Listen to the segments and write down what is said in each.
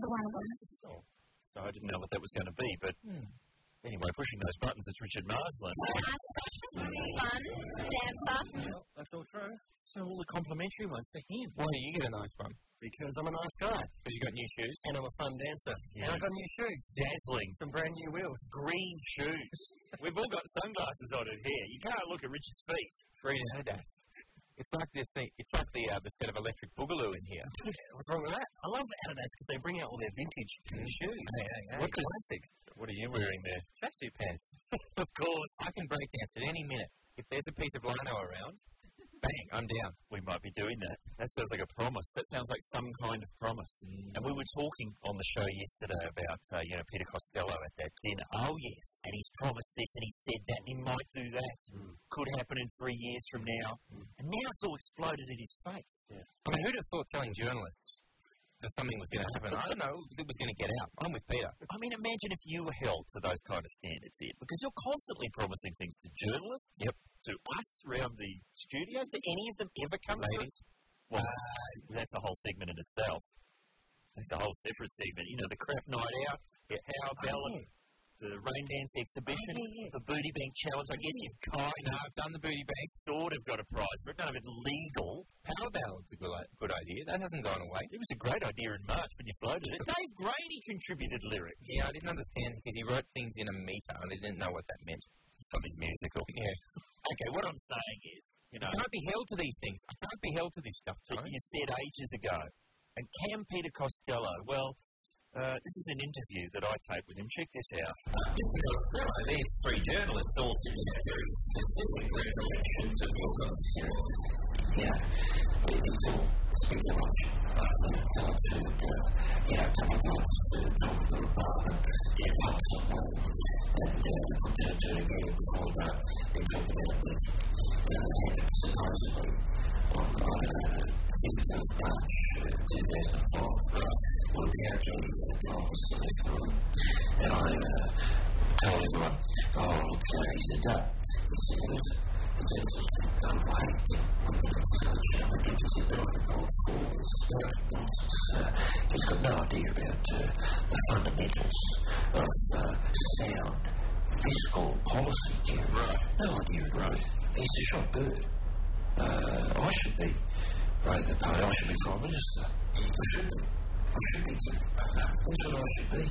trust either one of them. Oh, so I didn't know what that was going to be, but anyway, pushing those buttons, it's Richard Marsland. Fun, dancer. That's all true. So all the complimentary ones for him. Why do you get a nice one? Because I'm a nice guy. Because you got new shoes. And I'm a fun dancer. And I've got new shoes. Dazzling. Some brand new wheels. Green shoes. We've all got sunglasses on it here. You can't look at Richard's feet. Green Adidas. It's like this thing. It's like the uh, the set of electric boogaloo in here. What's wrong with that? I love the Adidas because they bring out all their vintage shoes. Hey, hey, hey. What classic? What are you wearing there? Tracksuit pants. of course. I can break dance at any minute. If there's a piece of lino around, bang, I'm down. We might be doing that. That sounds like a promise. That sounds like some kind of promise. Mm. And we were talking on the show yesterday about, uh, you know, Peter Costello at that dinner. Oh, yes. And he's promised this and he said that and he might do that. Mm. Could happen in three years from now. Mm. And now it's all exploded in his face. Yeah. I mean, who'd have thought telling journalists that something was going to happen? I don't know. It was going to get out. I'm with Peter. I mean, imagine if you were held to those kind of standards here, because you're constantly promising things to journalists, Yep. to us around the studio. Do any of them ever come Ladies. true? Well, uh, that's a whole segment in itself. That's a whole separate segment. You know, the crap night out, the How Bella, the rain dance exhibition, oh, the booty bank challenge. I guess you've kind No, I've done the booty bank. sort of got a prize for it. None of it's legal. Power ballad's a good, good idea. That hasn't gone away. It was a great idea in March when you floated it. Dave Grady contributed lyrics. Yeah, I didn't understand because he wrote things in a meter and I didn't know what that meant. Something musical. Yeah. Okay, what I'm saying is, you know, I can't be held to these things. I can't be held to this stuff, that you said ages ago. And Cam Peter Costello, well, uh, this is an interview that I taped with him. Check this out. These three journalists all sitting at very specific recollections of your conspiracy. Yeah, it's all speculation. I think it's up to, uh, you know, to talk to the department, and uh, to, to get before that, they talk about the, supposedly on, on uh, 5th of March, uh, 2004, right, And I, uh, told everyone, oh, look, uh, he said that. He said. I think he said, don't go forward. Uh, he's got no idea about uh, the fundamentals of uh, sound fiscal policy. Right. No idea. Right. He's a shot bird. Uh, I should be running the party. I should be Prime Minister. I should be. I should be. That's what I should be.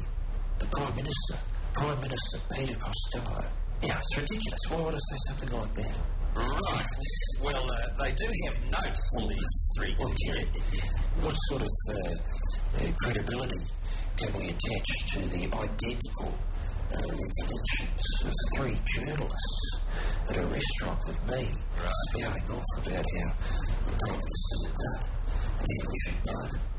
The Prime Minister. Prime Minister Peter Costello. Yeah, it's ridiculous. Why would I say something like that? Right. Well, uh, they do have notes for these three. Well, yeah, what sort of uh, uh, credibility can we attach to the identical uh, recollections of three journalists at a restaurant with me, spouting off about how the Prime Minister did that, and how we should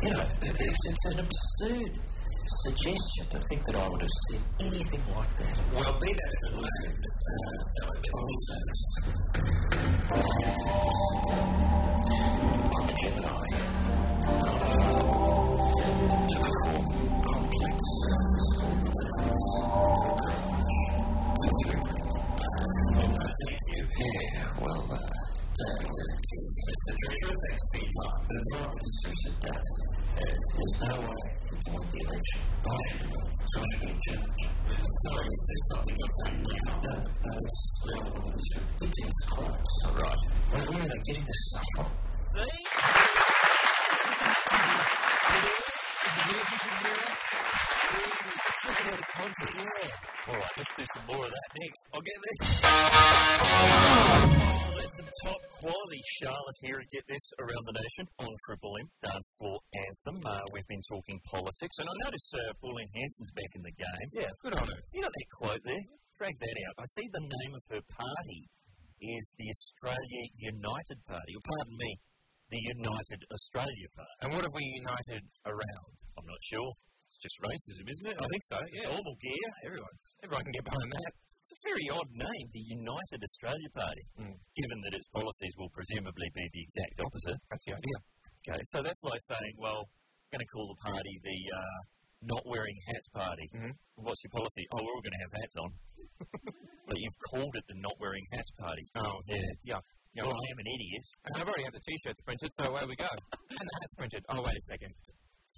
You know, it's, an absurd suggestion to think that I would have said anything like that. Well, be that as it may, uh, a Gemini. No way to win the election. I should have won, so should be in. Sorry, there's something else on now. No, no, it's with this ridiculous quotes. All right. Where, where are they getting this stuff from? Alright, let's do some more of that next. I'll get this. Oh, that's some top quality Charlotte here at Get This around the nation on Triple M Dance Floor Anthem. Uh, we've been talking politics, and I noticed uh, Pauline Hanson's back in the game. Yeah, good on her. You got that quote there? Drag that out. I see the name of her party is the Australia United Party, or pardon me, the United Australia Party. And what have we united around? I'm not sure. Just racism, isn't it? I think so, yeah. Normal gear. Everyone's, everyone can get behind that. It's a very odd name, the United Australia Party, Mm. given that its policies will presumably be the exact opposite. That's the idea. Okay, so that's like saying, well, I'm going to call the party the uh, not wearing hats party. Mhm. What's your policy? Oh, we're all going to have hats on. but you've called it the not wearing hats party. Oh, yeah. Yeah. yeah Well, well, I am an idiot. and I've already had the t-shirts printed, so away we go. And the hats printed. Oh, wait a second.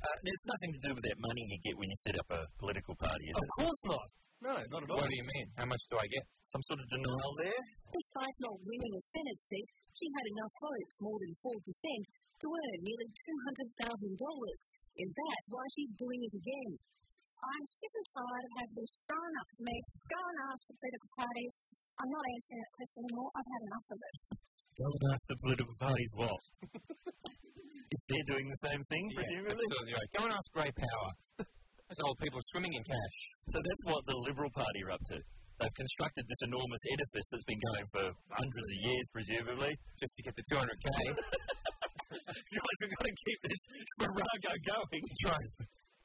Uh, there's nothing to do with that money you get when you set up a political party, is Of it? course not. No, not at all. What do you mean? How much do I get? Some sort of denial there? Despite not winning a Senate seat, she had enough votes, more than 4%, to earn nearly $200,000. Is that's why she's doing it again? I'm sick and tired of having this thrown up to me. Go and ask the political parties. I'm not answering that question anymore. I've had enough of it. Go and ask the political parties what? if they're doing the same thing, presumably? absolutely right. Go and ask Grey Power. Those old people swimming in cash. So that's what the Liberal Party are up to. They've constructed this enormous edifice that's been going for hundreds of years, presumably. Just to get the 200k. Guys, we've got to keep this Morago going. try,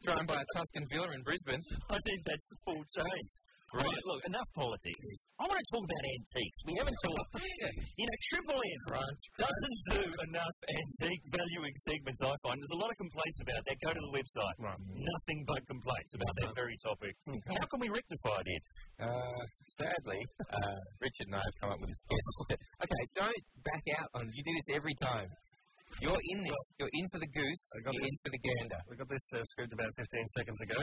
try and buy a Tuscan villa in Brisbane. I think that's the full change. Right, look, enough politics. I want to talk about antiques. We haven't talked. You know, Triple M right, doesn't do enough antique valuing segments, I find. There's a lot of complaints about that. Go to the website. Right. Nothing but complaints about that very topic. How can we rectify it? Uh, sadly, uh, Richard and I have come up with a sketch. okay, don't back out on You do this every time. You're in this. You're in for the goose. got You're this. in for the gander. We got this uh, script about 15 seconds ago.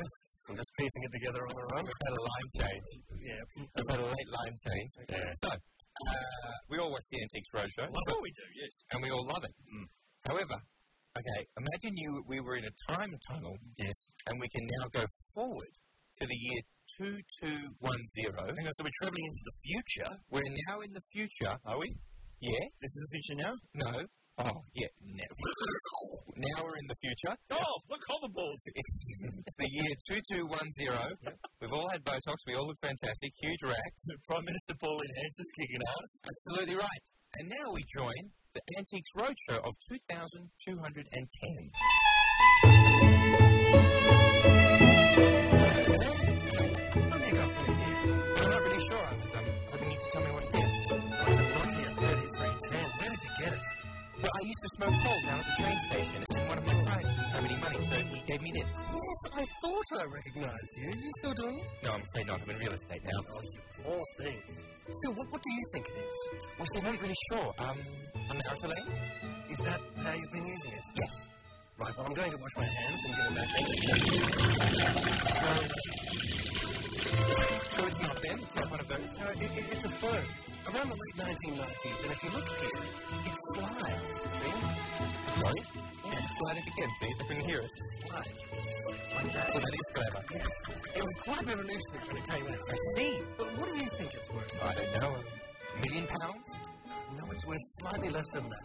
I'm just piecing it together on the run. We've had a line change. Yeah. We've had a late line change. Yeah. So, uh, we all watch the Antiques Roadshow. Well, we do, yes. and we all love it. However, okay, imagine you we were in a time tunnel, yes, and we can now go forward to the year 2210. Hang on, so we're travelling into the future. We're now in the future, are we? Yeah? This is the future now? No. Oh, yeah, now. now we're in the future. Oh, look, hoverboards. It's the year 2210. We've all had Botox, we all look fantastic, huge racks. Prime Minister Pauline Hanson's kicking out. Absolutely right. And now we join the Antiques Roadshow of 2210. Used to smoke coal down at the train station, and one of my clients didn't have any money, so he gave me this. Yes, I thought I recognized you. You still doing it? No, I'm afraid not. I'm in real estate now. Oh, you poor thing. Still, what, what do you think it is? Well, see, I'm not really sure. Um, a marital aid? Is that how you've been using it? Yes. Right, well, I'm going to wash my hands and get it back in. So it's not them? It's not one of those? No, it, it, it's a phone. Around the late 1990s, and if you look here, it slides. See? Sorry? Yeah, slide it again, please. I can hear it. Like that. Well, that is clever. It was quite revolutionary when it came out. I see. But what do you think it's worth? I don't know. A million pounds? No, it's worth slightly less than that.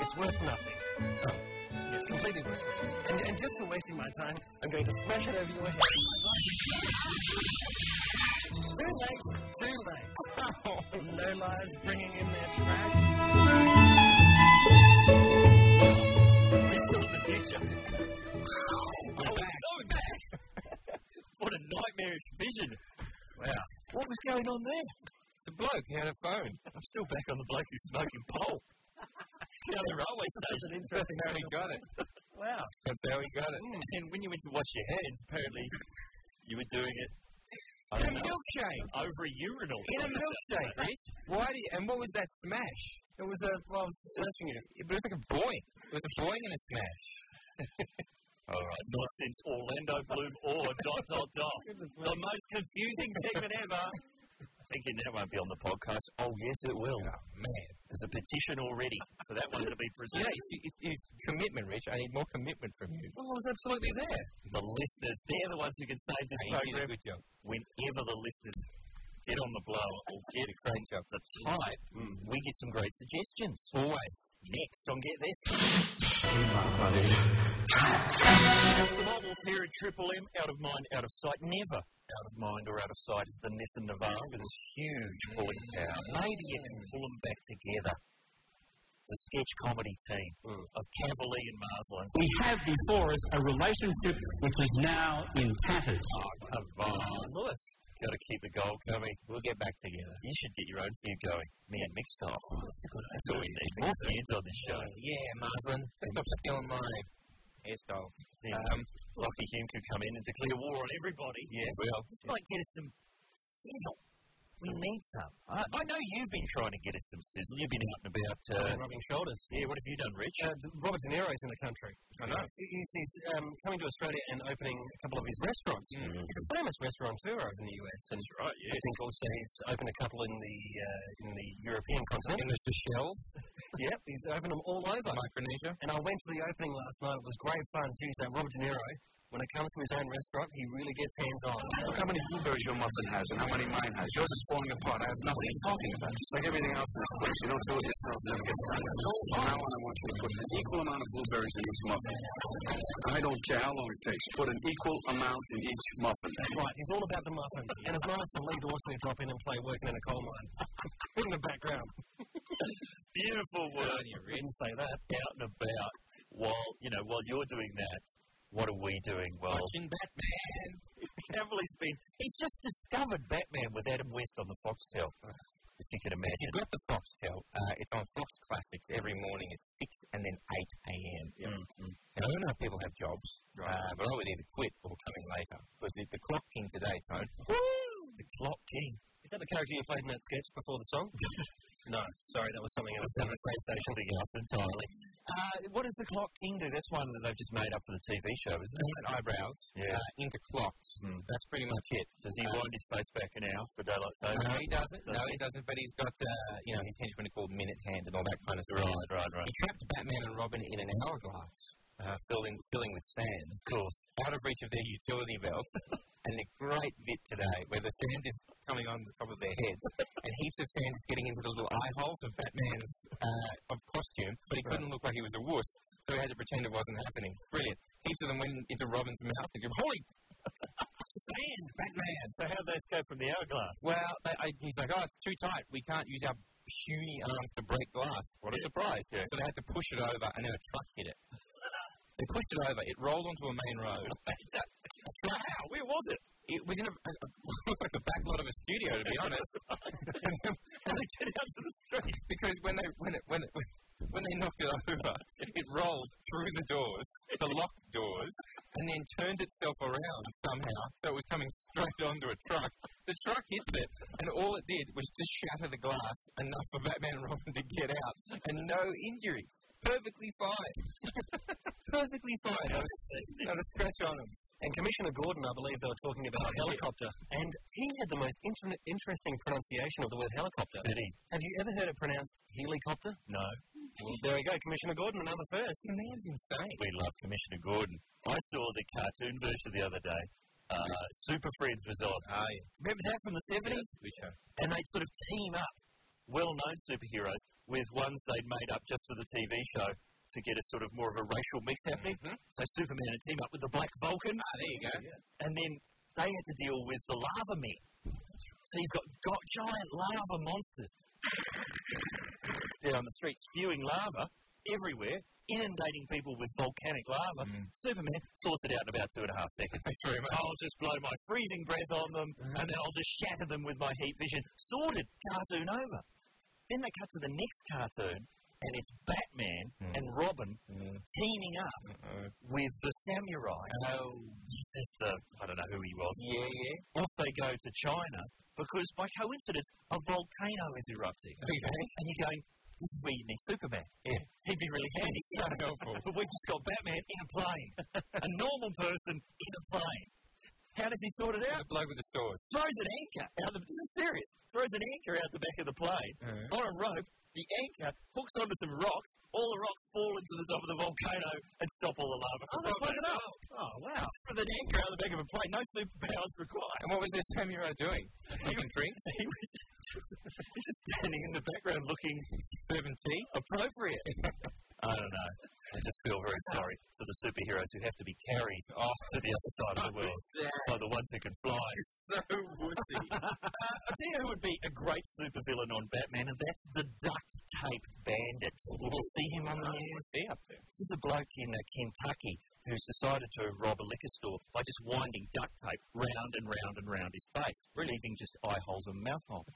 It's worth nothing. Oh. It's completely worthless. And, and just for wasting my time, I'm going to smash it over your head. Too late. Too late. no lives bringing in their trash. What a nightmarish vision. Wow. What was going on there? It's a bloke. He had a phone. I'm still back on the bloke who's smoking pole. The railway station. Interesting how he got it. Wow. That's how he got it. Hmm. And when you went to wash your hands, apparently you were doing it In a milkshake. over a urinal. In a milkshake, Rich. Why do you, and what was that smash? It was a, well, I was searching it. It was like a boing. It was a boing and a smash. All right, not since Orlando Bloom or dot dot dot. The most confusing segment ever. Thinking that won't be on the podcast. Oh yes, it will. Oh, man. There's a petition already for that one to be Yeah, presented. it's, it's, it's commitment, Rich. I need more commitment from you. Oh, it's absolutely there. The listeners, they're the ones who can save this Hey, you did a program. good job. Whenever the listeners get on the blower or get a Great job. the type, mm. we get some great suggestions. Always. Next on Get This. The models here at Triple M, out of mind, out of sight, never out of mind or out of sight is the Nissan Navara with its huge pulling power. Maybe you can pull them back together. The sketch comedy team of Kavalee and Marsland. We have before us a relationship which is now in tatters. Oh, come on. Lewis. Got to keep the goal coming. We'll get back together. You should get your own feud going. Me and Mick style. Oh, that's, a good, that's all we need. More fans on this show. Yeah, Marvin. Stop stealing my hairstyles. Yeah. Um, Lachy Hulme could come in and declare war on everybody. Yes. Well, this might get us some sizzle. We need some. I, I know you've been trying to get us some sizzle. You've been out and about. Uh, rubbing shoulders. yeah, what have you done, Rich? Uh, Robert De Niro's in the country. I know. He's, he's um, coming to Australia and opening a couple of his restaurants. Mm. He's a famous restaurateur over in the US, and right, I think also he's opened a couple in the uh, in the European continent. In the Seychelles, Yep, he's opened them all over. Micronesia. And I went to the opening last night. It was great fun. Tuesday, Robert De Niro. When it comes to his own restaurant, he really gets hands on. Look how many blueberries your muffin has and how many mine has. Yours is falling apart. I have nothing you're talking about. Just like everything else in this place. You don't do it yourself, it never gets done. From now on, I want you to put an equal amount of blueberries in each muffin. I don't care how long it takes. Put an equal amount in each muffin. Right, he's all about the muffins. And it's nice to Lee Dorsey to drop in and play working in a coal mine. in the background. Beautiful word. You didn't say that. Out and about. While you know, while you're doing that, what are we doing? Well, Watching Batman. Kavalee's been. He's just discovered Batman with Adam West on the Foxtel. If you can imagine. You've got the Foxtel. Uh, it's on Fox Classics every morning at 6 and then 8 a.m. Now, I don't know if people have jobs, uh, but I would either quit or come in later. Because the, the clock king today, Tone, The Clock King. Is that the character you played in that sketch before the song? no, sorry, that was something else. Done a PlayStation thing else entirely. Uh, what does the Clock King do? That's one that they've just made up for the TV show, isn't it? and eyebrows Yeah. uh, into clocks. That's pretty much it. Does he wind his face back an hour for daylight saving? No, he doesn't. No, he doesn't. But he's got, uh, you know, his henchman are called Minute Hand and all that kind of stuff. Right, right, right. He trapped Batman and Robin in an hourglass, uh, filling, filling with sand. Of course. out of reach of their utility belt. and a great bit today where the sand is coming on the top of their heads and heaps of sand is getting into the little eye holes of Batman's uh, of costume, but he couldn't look like he was a wuss, so he had to pretend it wasn't happening. Brilliant. Heaps of them went into Robin's mouth and go, holy sand, Batman. So how they escape from the hourglass? Well, they, I, he's like, oh, it's too tight. We can't use our puny arms to break glass. What a surprise. Yeah. So they had to push it over and then a truck hit it. They pushed it over. It rolled onto a main road. Wow, where was it? It was in a, a, looked like the back lot of a studio, to be honest. How they get out to the street? because when they when it when it when they knocked it over, it rolled through the doors, the locked doors, and then turned itself around somehow. So it was coming straight onto a truck. The truck hit it, and all it did was just shatter the glass enough for Batman and Robin to get out, and no injury. Perfectly fine. Perfectly fine. Not a, not a scratch on him. And Commissioner Gordon, I believe they were talking about helicopter, and he had the most inter- interesting pronunciation of the word helicopter. Did he? Have you ever heard it pronounced helicopter? No. Well, there we go, Commissioner Gordon, another first. The man's insane. We love Commissioner Gordon. I saw the cartoon version the other day. Uh, Super Friends was on. Ah, yeah. Remember that from the 70s? Good show. And they'd sort of team up well-known superheroes with ones they'd made up just for the TV show to get a sort of more of a racial mix happening. So Superman would team up with the Black Vulcan. Ah, there you go. And then they had to deal with the lava men. So you've got, got giant lava monsters on the street spewing lava everywhere, inundating people with volcanic lava. Mm. Superman sorts it out in about two and a half seconds. Thanks very much. I'll just blow my freezing breath on them, mm-hmm. and then I'll just shatter them with my heat vision. Sorted. Cartoon over. Then they cut to the next cartoon, and it's Batman mm. and Robin mm. teaming up mm-hmm. with the samurai. Oh, just the I don't know who he was. Yeah, yeah. Off they go to China because by coincidence a volcano is erupting. Okay. And you're going, this is where you need Superman. Yeah. He'd be really handy. So helpful. But we've just got Batman in a plane. a normal person in a plane. How does he sort it out? The bloke with the sword. Throws an anchor out of the, this is serious. Throws an anchor out the back of the plane Uh, on a rope. The anchor hooks onto some rocks. All the rocks fall into the top of the volcano and stop all the lava. Oh, that's what it is. Oh, wow. With an anchor out the back of a plane, no superpowers required. and what was this samurai doing? Making drinks? He was just standing in the background looking Serving tea? appropriate. I don't know. I just feel very sorry for the superheroes who have to be carried off to the other side of the world by the ones who can fly. So wussy. Uh, I'll tell you who would be a great supervillain on Batman, and that's the Duct Tape Bandit. Did you see him on the news? This is a bloke in uh, Kentucky who's decided to rob a liquor store by just winding duct tape round and round and round his face, leaving just eye holes and mouth holes.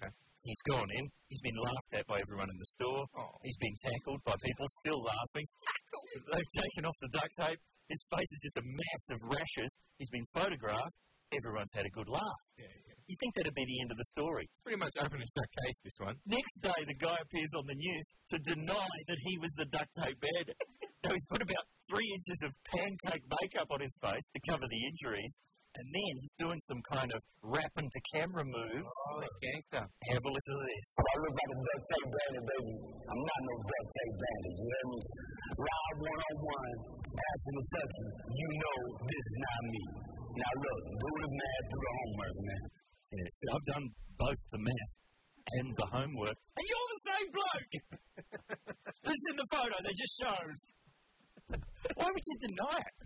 He's gone in. He's been laughed at by everyone in the store. Oh. He's been tackled by people still laughing. They've taken off the duct tape. His face is just a mass of rashes. He's been photographed. Everyone's had a good laugh. Yeah, yeah. You think that'd be the end of the story? Pretty much open and shut case, this one. Next day, the guy appears on the news to deny that he was the duct tape bandit. so he's put about three inches of pancake makeup on his face to cover the injuries, and then he's doing some kind of rap to camera move. Oh, gangster. Have a listen to this. I look like a duct tape bandit, baby. I'm not no duct tape bandit. You hear me? Ride one on one, ass in Kentucky. You know this is not me. Now look, do the math, do the homework, man. Yeah, I've done both the math and the homework, and you're the same bloke. this is in the photo they just showed. Why would you deny it?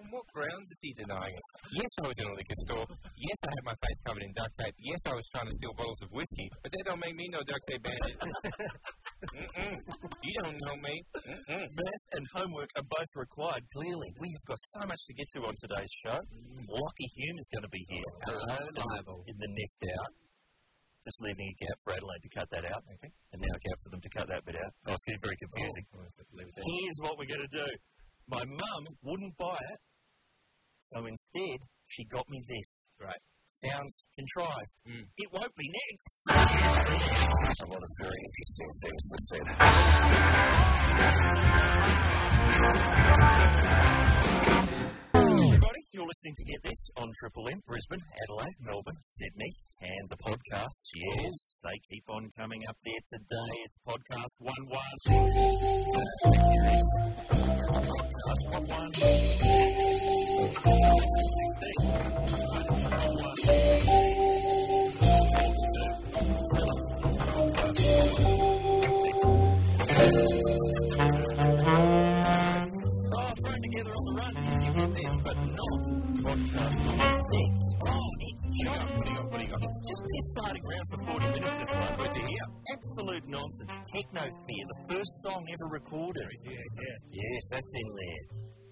On what grounds is he denying it? Yes, I was in a liquor store. Yes, I had my face covered in duct tape. Yes, I was trying to steal bottles of whiskey. But that don't make me no duct tape bandit. Mm-mm. You don't know me. Mm-mm. Math and homework are both required, clearly. We have got so much to get to on today's show. Lachy Hulme is going to be here. Hello, Bible. In the next hour. Just leaving a gap for Adelaide to cut that out. Okay. And now a gap for them to cut that bit out. Oh, it's getting very oh, confusing. Here's what we're going to do. My mum wouldn't buy it, so instead she got me this. Right. Sounds contrived. Mm. It won't be next. A lot of very interesting things were said. Everybody, you're listening to Get This on Triple M, Brisbane, Adelaide, Melbourne, Sydney, and the podcast. Yes, they keep on coming up there today. It's podcast one one. Podcast one one. Thrown together on the run. You get this, but not podcast number six. It's John. What do you got? What do you got? Just been starting around for 40 minutes this one. Good to hear. Absolute nonsense. Techno Fear, the first song ever recorded. Yeah, yeah. Yes, that's in there.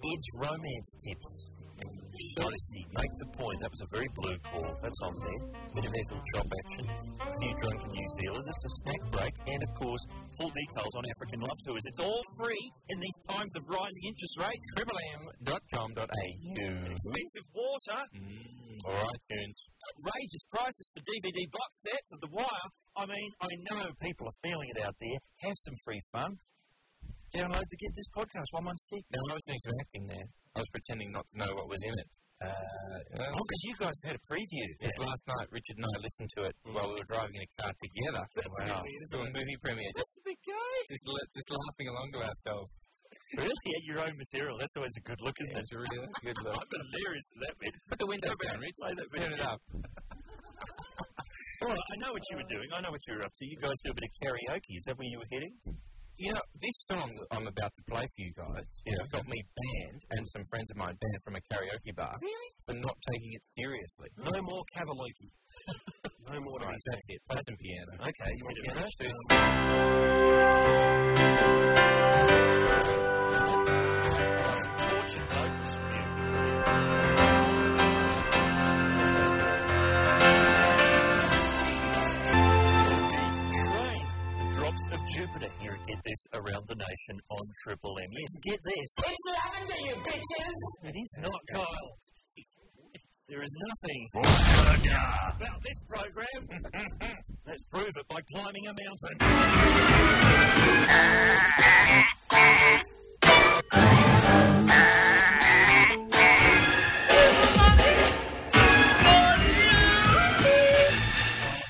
Edge Romance Tips. Honesty makes a point. That was a very blue call. That's on there. Bit of Chop action. New Drunken New Zealanders, a snack break, and of course, full details on African Love Tours. It's all free in these times of rising interest rates. triplem.com.au. Expensive water. Mm. All right, tunes. outrageous prices for DVD box sets of The Wire. I mean, I know people are feeling it out there. Have some free fun. Download the Get This podcast 116. Now, I was doing some acting there. I was pretending not to know what was in it. Uh, Oh, because you guys had a preview. Yeah, last night, Richard and I listened to it while we were driving in a car together. Wow. Doing movie premiere. Just, That's a big guy. just, just laughing along to ourselves. Really? At your own material. That's always a good look, isn't it? It's really that's a good look. I'm hilarious to that bit. Put the windows down, Rich. That bit Turn it up. All right, I know what you were doing. I know what you were up to. You guys do a bit of karaoke. Is that where you were heading? You know, this song I'm about to play for you guys Yeah. got me banned and some friends of mine banned from a karaoke bar Really? for not taking it seriously. No more Kavalee. no more. Right, that's it. Play some piano. Okay, you want to Piano? Um, piano? Drops Jupiter here at Get This around the nation on Triple M. Yes, get this. It's under you, bitches! It is not, Kyle. There is nothing oh, about this program. Let's prove it by climbing a mountain.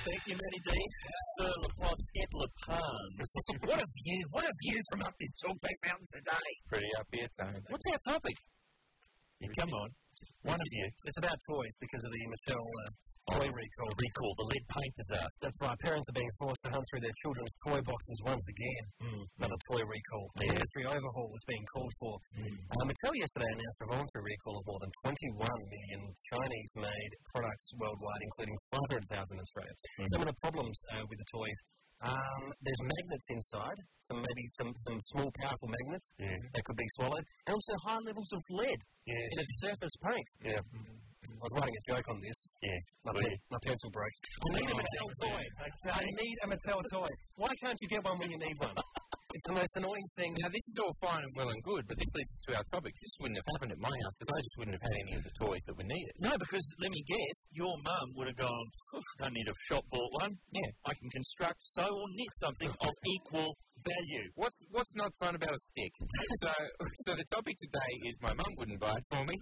Thank you, Matty D. Sir LaPlante Epler Palms. what a view, what a view from up this Talkback Mountain today. Pretty up here, Tone. What's our topic? Come on. One of you. It's about toys because of the Mattel uh, toy recall. Recall, the lead paint disaster. That's right. Parents are being forced to hunt through their children's toy boxes once again. Another toy recall. Yeah. Industry overhaul is being called for. Uh, Mattel yesterday announced a voluntary recall of more than 21 million Chinese-made products worldwide, including 500,000 in Australia. Some of the problems uh, with the toys. Um, there's magnets inside, some maybe some, some small powerful magnets Yeah. that could be swallowed, and also high levels of lead Yeah. in its surface paint. Yeah. I was writing a joke on this. Yeah. My, Well, pen, my pencil broke. I need a Mattel toy. I need a Mattel toy. Why can't you get one when you need one? It's the most annoying thing. Now, this is all fine and well and good, but this leads to our topic. This wouldn't have happened at my house because I just wouldn't have had any of the toys that were needed. No, because let me guess, your mum would have gone, "Phew, don't need a shop bought one. Yeah. I can construct, sew, or knit something of equal value. What's what's not fun about a stick? so so the topic today is my mum wouldn't buy it for me,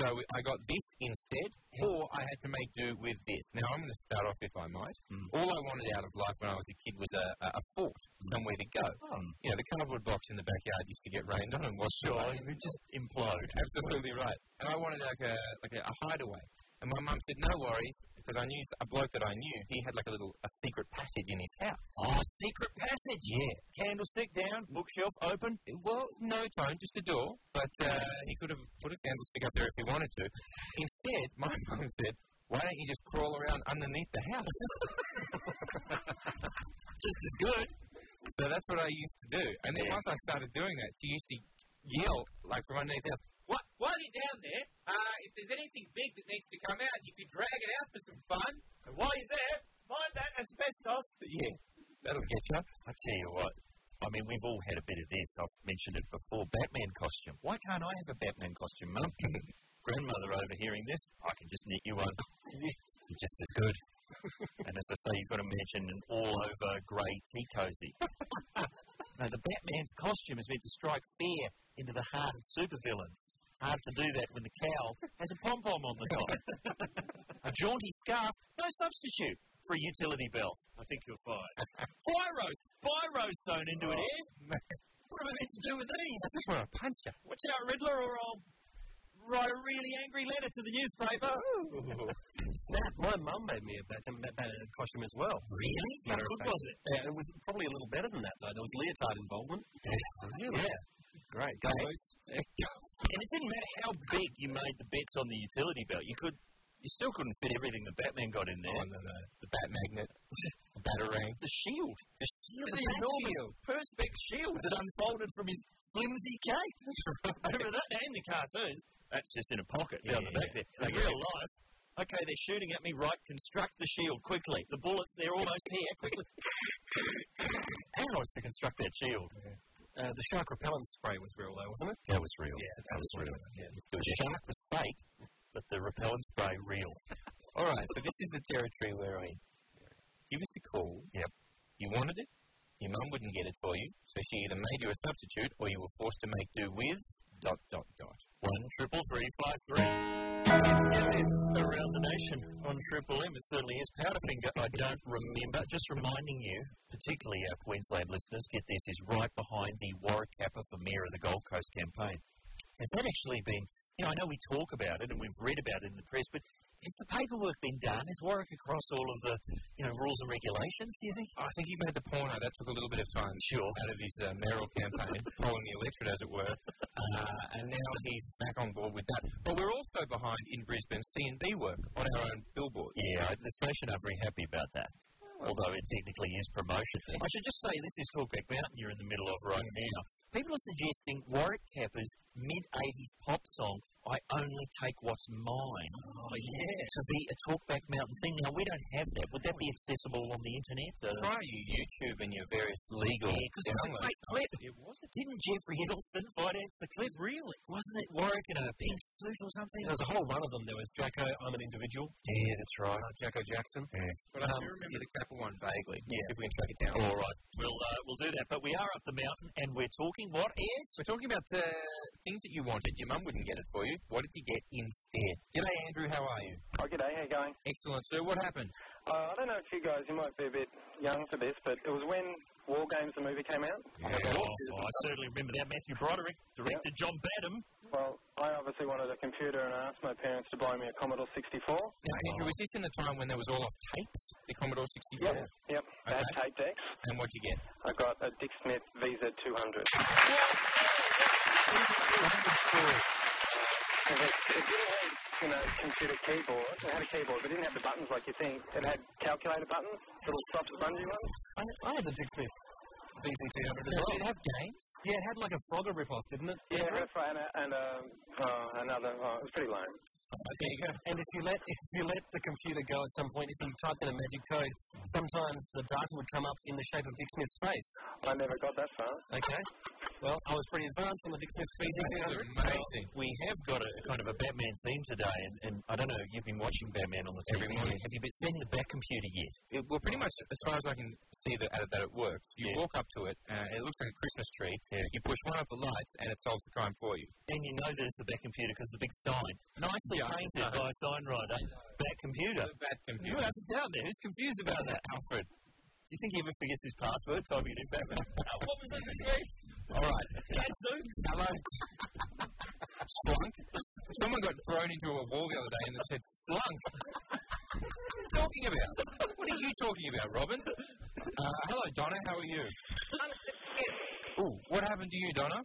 so I got this instead, or I had to make do with this. Now I'm going to start off, if I might. Mm. All I wanted out of life when I was a kid was a, a, a fort, somewhere to go. Oh. You know, the cardboard box in the backyard used to get rained on and washed Sure, away. it just implode. Absolutely right. And I wanted like a like a, a hideaway. And my mum said, "No worries," because I knew a bloke that I knew. He had like a little a secret passage in his house. Oh, secret passage. Yeah. Candlestick down, bookshelf open. Well, no tone, just a door. But uh, he could have put a candlestick up there if he wanted to. Instead, my mum said, "Why don't you just crawl around underneath the house?" Just as good. so that's what I used to do. And then Yeah. once I started doing that, she used to yell like from underneath the house. What? While you're down there, uh, if there's anything big that needs to come out, you could drag it out for some fun. And while you're there, mind that asbestos. Yeah, that'll get you. I tell you what, I mean, we've all had a bit of this. I've mentioned it before. Batman costume. Why can't I have a Batman costume, Mum? Grandmother overhearing this, I can just knit you one. You're just as good. and as I say, you've got to mention an all-over grey tea cozy. no, the Batman's costume is meant to strike fear into the heart of supervillains. Hard to do that when the cow has a pom-pom on the top. a jaunty scarf, no substitute for a utility belt. I think you'll find. Pyros! Pyros sewn into it, eh? What am I meant to do with these? I just want to punch you. Watch out, Riddler, or I'll write a really angry letter to the newspaper. Snap. My mum made me a Batman, Batman costume as well. Really? How Matter good was it? Yeah, it was probably a little better than that, though. There was leotard involvement. Really? Yeah. Great. Go boots. And it didn't matter how big you made the bets on the utility belt. You could, you still couldn't fit everything that Batman got in there. Oh, no, no. The bat magnet, the batarang. The shield, the shield, the The enormous shield. perspex shield that unfolded from his flimsy cape. Remember that? And the cartoon. That's just in a pocket down the back there. In real life, okay, they're shooting at me. Right, construct the shield quickly. The bullets, they're almost here. Quickly. Hours to construct that shield. Uh, the shark repellent spray was real, though, wasn't it? That was real. Yeah, that was real. Yeah, the shark was fake, but the repellent spray real. All right, so this is the territory we're in. Give us a call. Yep. You wanted it. Your mum wouldn't get it for you, so she either made you a substitute or you were forced to make do with dot dot dot. One triple three five three. Around the nation on Triple M, it certainly is. Powderfinger, I don't remember. Just reminding you, particularly our Queensland listeners, get this, is right behind the Warwick Capper for Mayor of the Gold Coast campaign. Has that actually been, you know, I know we talk about it and we've read about it in the press, but has the paperwork been done? Has Warwick across all of the, you know, rules and regulations, do you think? I think he made the porno. That took a little bit of time. Sure. Out of his uh, mayoral campaign, polling the electorate, as it were. Uh, and now he's back on board with that. But we're also behind in Brisbane C&B work on our own billboard. Yeah, the station aren't very happy about that. Although it technically is promotion. I should just say this is Talkback Mountain you're in the middle of right now. People are suggesting Warwick Capper's mid 80s pop song, I only take what's mine. Oh, yes. To be a Talkback Mountain thing. Now, we don't have that. Would that be accessible on the internet? Uh, Try your YouTube and your various legal yeah, because it's a great clip. It was. Didn't Geoffrey Edelsten finance the clip? Really? Wasn't it Warwick in a pink suit or something? There was a whole run of them. There was Jacko, I'm an individual. Yeah, that's right. Uh, Jacko Jackson. But I do remember the Capper one vaguely. Yeah. If we can track it down. All right, we'll uh, we'll do that. But we are up the mountain, and we're talking what is We're talking about the things that you wanted. Your mum wouldn't get it for you. What did you get instead? G'day, Andrew. How are you? Oh, g'day, how you going? Excellent, sir. What happened? Uh, I don't know if you guys, you might be a bit young for this, but it was when War Games, the movie, came out. Oh, I certainly remember that. Matthew Broderick directed John Badham. Well, I obviously wanted a computer and I asked my parents to buy me a Commodore 64. Now, Andrew, was this in the time when there was all of tapes, the Commodore 64? Yep, yep. Had tape decks. And what'd you get? I got a Dick Smith VZ200. You know, computer keyboard. It had a keyboard, but it didn't have the buttons like you think. It had calculator buttons, little soft spongy ones. I, I had the Smith VC200 as Did it have games? Yeah, it had like a Frogger rip-off, didn't it? Yeah, that's right. And, a, and a, uh, another, oh, it was pretty lame. There you go. And if you let if you let the computer go at some point, if you type in a magic code, sometimes the data would come up in the shape of Dick Smith's face. I never got that far. Okay. Well, I was pretty advanced on the Dick Smith VC200. Amazing. We have got a kind of a Batman theme today, and, and I don't know, you've been watching Batman on the Every morning. Have you been seeing the Bat computer yet? It, well, pretty much, as far as I can see that, uh, that it works, you Yeah. walk up to it, uh, it looks like a Christmas tree. You push one of the lights, and it solves the crime for you. And you know that it's the Bat computer because the big sign, nicely Yeah. painted by a sign writer, Bat computer. Bad Who computer. else is down there? Who's confused about that, Alfred? Do you think he ever forgets his password? Typing it in Batman. what was that? All right. Hello. Slunk. Someone got thrown into a wall the other day and it said slunk. what are you talking about? What are you talking about, Robin? Uh, hello, Donna. How are you? I'm good. Ooh, what happened to you, Donna?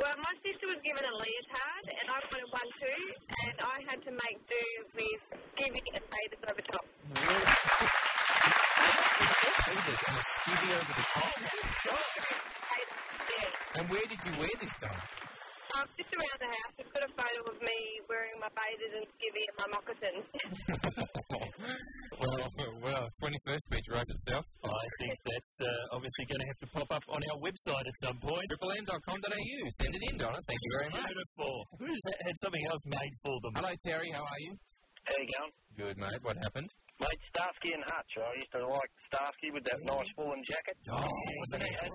Well, my sister was given a leotard, and I wanted one too, and I had to make do with giving a faders over top. Faded and a skivvy over the top. Yeah. And where did you wear this, Donna? Um, just around the house, I've got a photo of me wearing my faders and skivvy and my moccasins. well, well, 21st speech writes itself. I think that's uh, obviously going to have to pop up on our website at some point. triplem.com.au. Send it in, Donna. Thank you very much. Beautiful. Who's that had something else made for them? Hello, Terry. How are you? How you going? Good, mate. What happened? Mate, Starsky and Hutch. I used to like Starsky with that nice woolen jacket. Oh, wasn't it?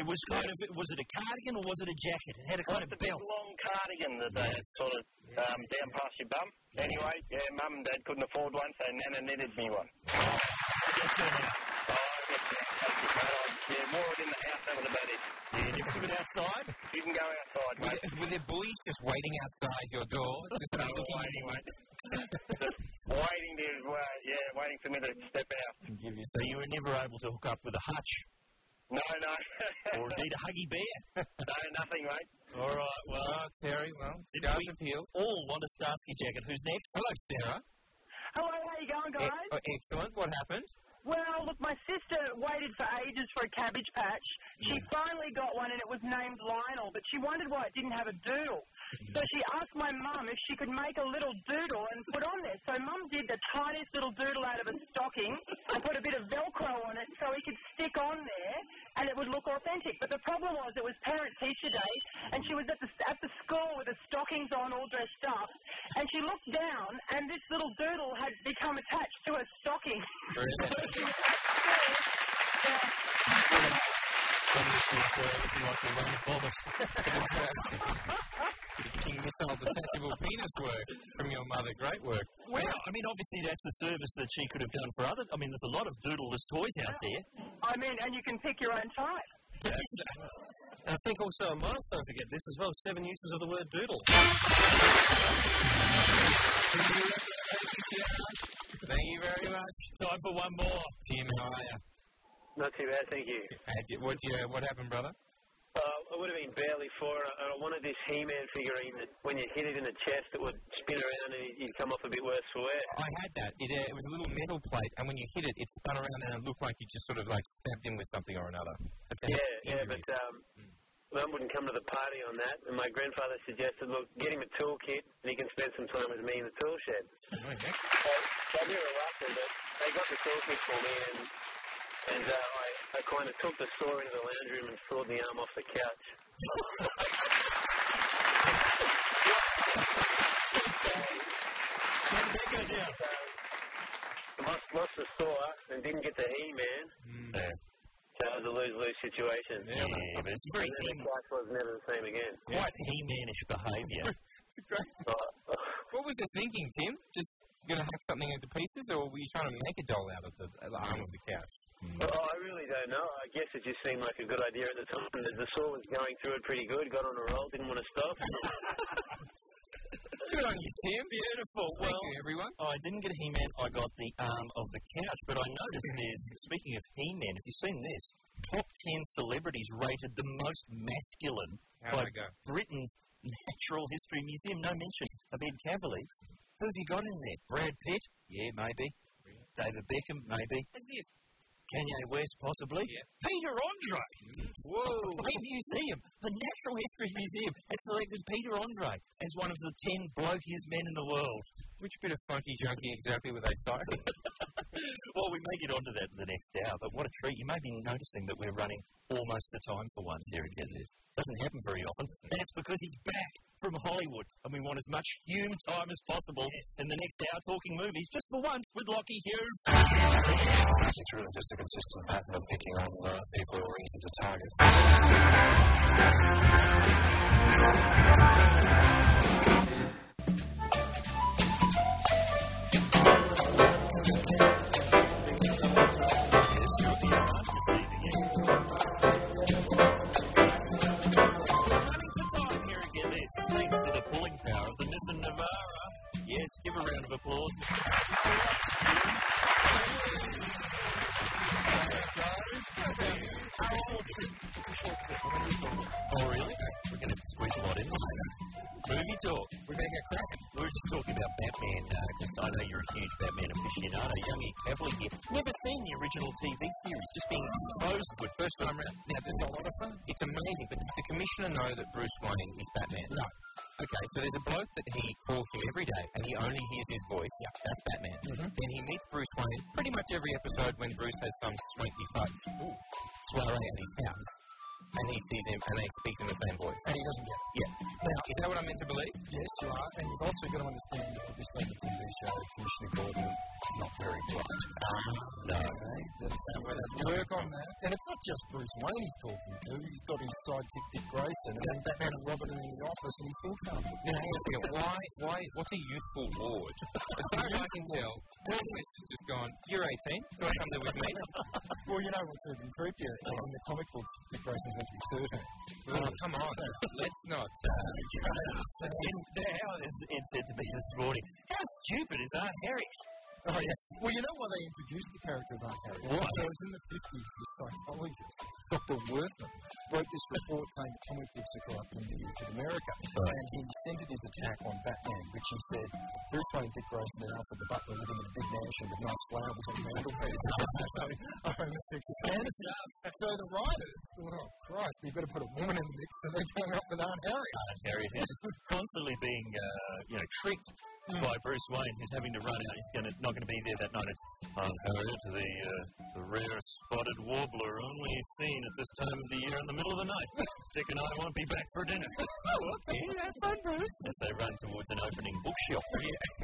It was kind of, was it a cardigan or was it a jacket? It had a kind of belt. long cardigan that they had sort of um, down past your bum. Anyway, yeah, mum and dad couldn't afford one, so Nana knitted me one. Oh, I guess that's it, mate. I, yeah, wore it in the house, that was about it. Yeah, never took it outside. You can go outside, Were mate. there, were there bullies just waiting outside your door? Just No, waiting, mate. waiting to, uh, yeah, waiting for me to step out. So you were never able to hook up with a hutch No, no. or indeed a huggy bear. no, nothing, mate. All right, well, Oh, Terry, well, Did stars we- appeal. all want a Starsky jacket. Who's next? Hello, Sarah. Hello, how you going, E- guys? oh, excellent. What happened? Well, look, my sister waited for ages for a cabbage patch. She hmm. finally got one, and it was named Lionel, but she wondered why it didn't have a doodle. So she asked my mum if she could make a little doodle and put on there. So mum did the tiniest little doodle out of a stocking and put a bit of Velcro on it so he could stick on there and it would look authentic. But the problem was it was parent teacher day and she was at the, at the school with the stockings on all dressed up and she looked down and this little doodle had become attached to her stocking. King missile detachable penis work from your mother. Great work. Well, I mean, obviously that's the service that she could have done for others. I mean, there's a lot of doodleless toys out there. I mean, and you can pick your own type. And I think also a milestone to get this as well seven uses of the word doodle. Thank you very much. Time for one more. Tim, how are you? Not too bad, thank you. Had you- What, you, what happened, brother? It would have been barely four, and I wanted this He-Man figurine that when you hit it in the chest, it would spin around and you'd come off a bit worse for wear. I had that. It, uh, it was a little metal plate, and when you hit it, it spun around and it looked like you just sort of like stabbed him with something or another. Yeah, yeah, but um, Mum wouldn't come to the party on that, and my grandfather suggested, look, get him a toolkit, and he can spend some time with me in the tool shed. Okay. So, so I knew reluctant, but they got the toolkit for me, and and uh, I, I kind of took the saw into the lounge room and sawed the arm off the couch. How did that go down? Lost, lost the saw and didn't get the He-Man. Yeah. So it was a lose-lose situation. Yeah, but it's very And then the price was never the same again. quite he-manish behaviour. What was the thinking, Tim? Just gonna hack something into pieces, or were you trying to make a doll out of the, the arm of the couch? Well, I really don't know. I guess it just seemed like a good idea at the time. The, the saw was going through it pretty good, got on a roll, didn't want to stop. Good on you, Tim. Beautiful. Thank Well, you, everyone. I didn't get a He-Man. I got the arm of the couch. But I noticed there's, speaking of He-Man, have you seen this? Top 10 celebrities rated the most masculine How'd by it go? Britain's Natural History Museum. No mention of Ed Kavalee. Who have you got in there? Brad Pitt? Yeah, maybe. David Beckham? Maybe. As if. Kanye West? Possibly. Peter Andre! Whoa. The museum, the Natural History Museum, has selected Peter Andre as one of the 10 blokiest men in the world. Which bit of funky junkie exactly were they citing? well, we may get onto that in the next hour, but what a treat. You may be noticing that we're running almost the time for once here at Get This. Doesn't happen very often. That's because he's back from Hollywood, and we want as much Hulme time as possible in the next hour talking movies, just for once, with Lachy Hulme. It's really just a consistent pattern of picking on uh, people who are easy to target. Robin in the office, and he still can't. Now, hang on a second. Why, why, what's a youthful ward? As far as I can tell, Gordon West has just gone, you're 18, do you want to come live with me? Well, you know what's even creepier? In the comic book, Grayson's meant to be 13. Oh, come on. Let's not. Uh, How is said to me this morning? How stupid is Aunt Harriet? Oh, yes. Well, you know why they introduced the character of Aunt Harriet? Why? Because in the 50s, the psychologist, Dr. Wertham, wrote this report saying comic books are corrupting the youth of America. And he centered his attack on Batman, which he said Bruce Wayne, Dick Grayson, and Alfred the Butler living in a big mansion with nice flowers on the mantelpiece. so, fantasy. So the writers thought, oh, Christ, we've got to put a woman in the mix, and they came up with Aunt Harriet. Aunt Harriet is constantly being, uh, you know, tricked by hmm. Bruce Wayne, who's having to run out. He's gonna, not going to be there that night. It's Aunt Harriet, the, uh, the rare spotted warbler, only seen at this time of the year in the middle of the night. Dick and I won't be back for dinner. oh, okay, have fun, Bruce. As they run towards an opening bookshop.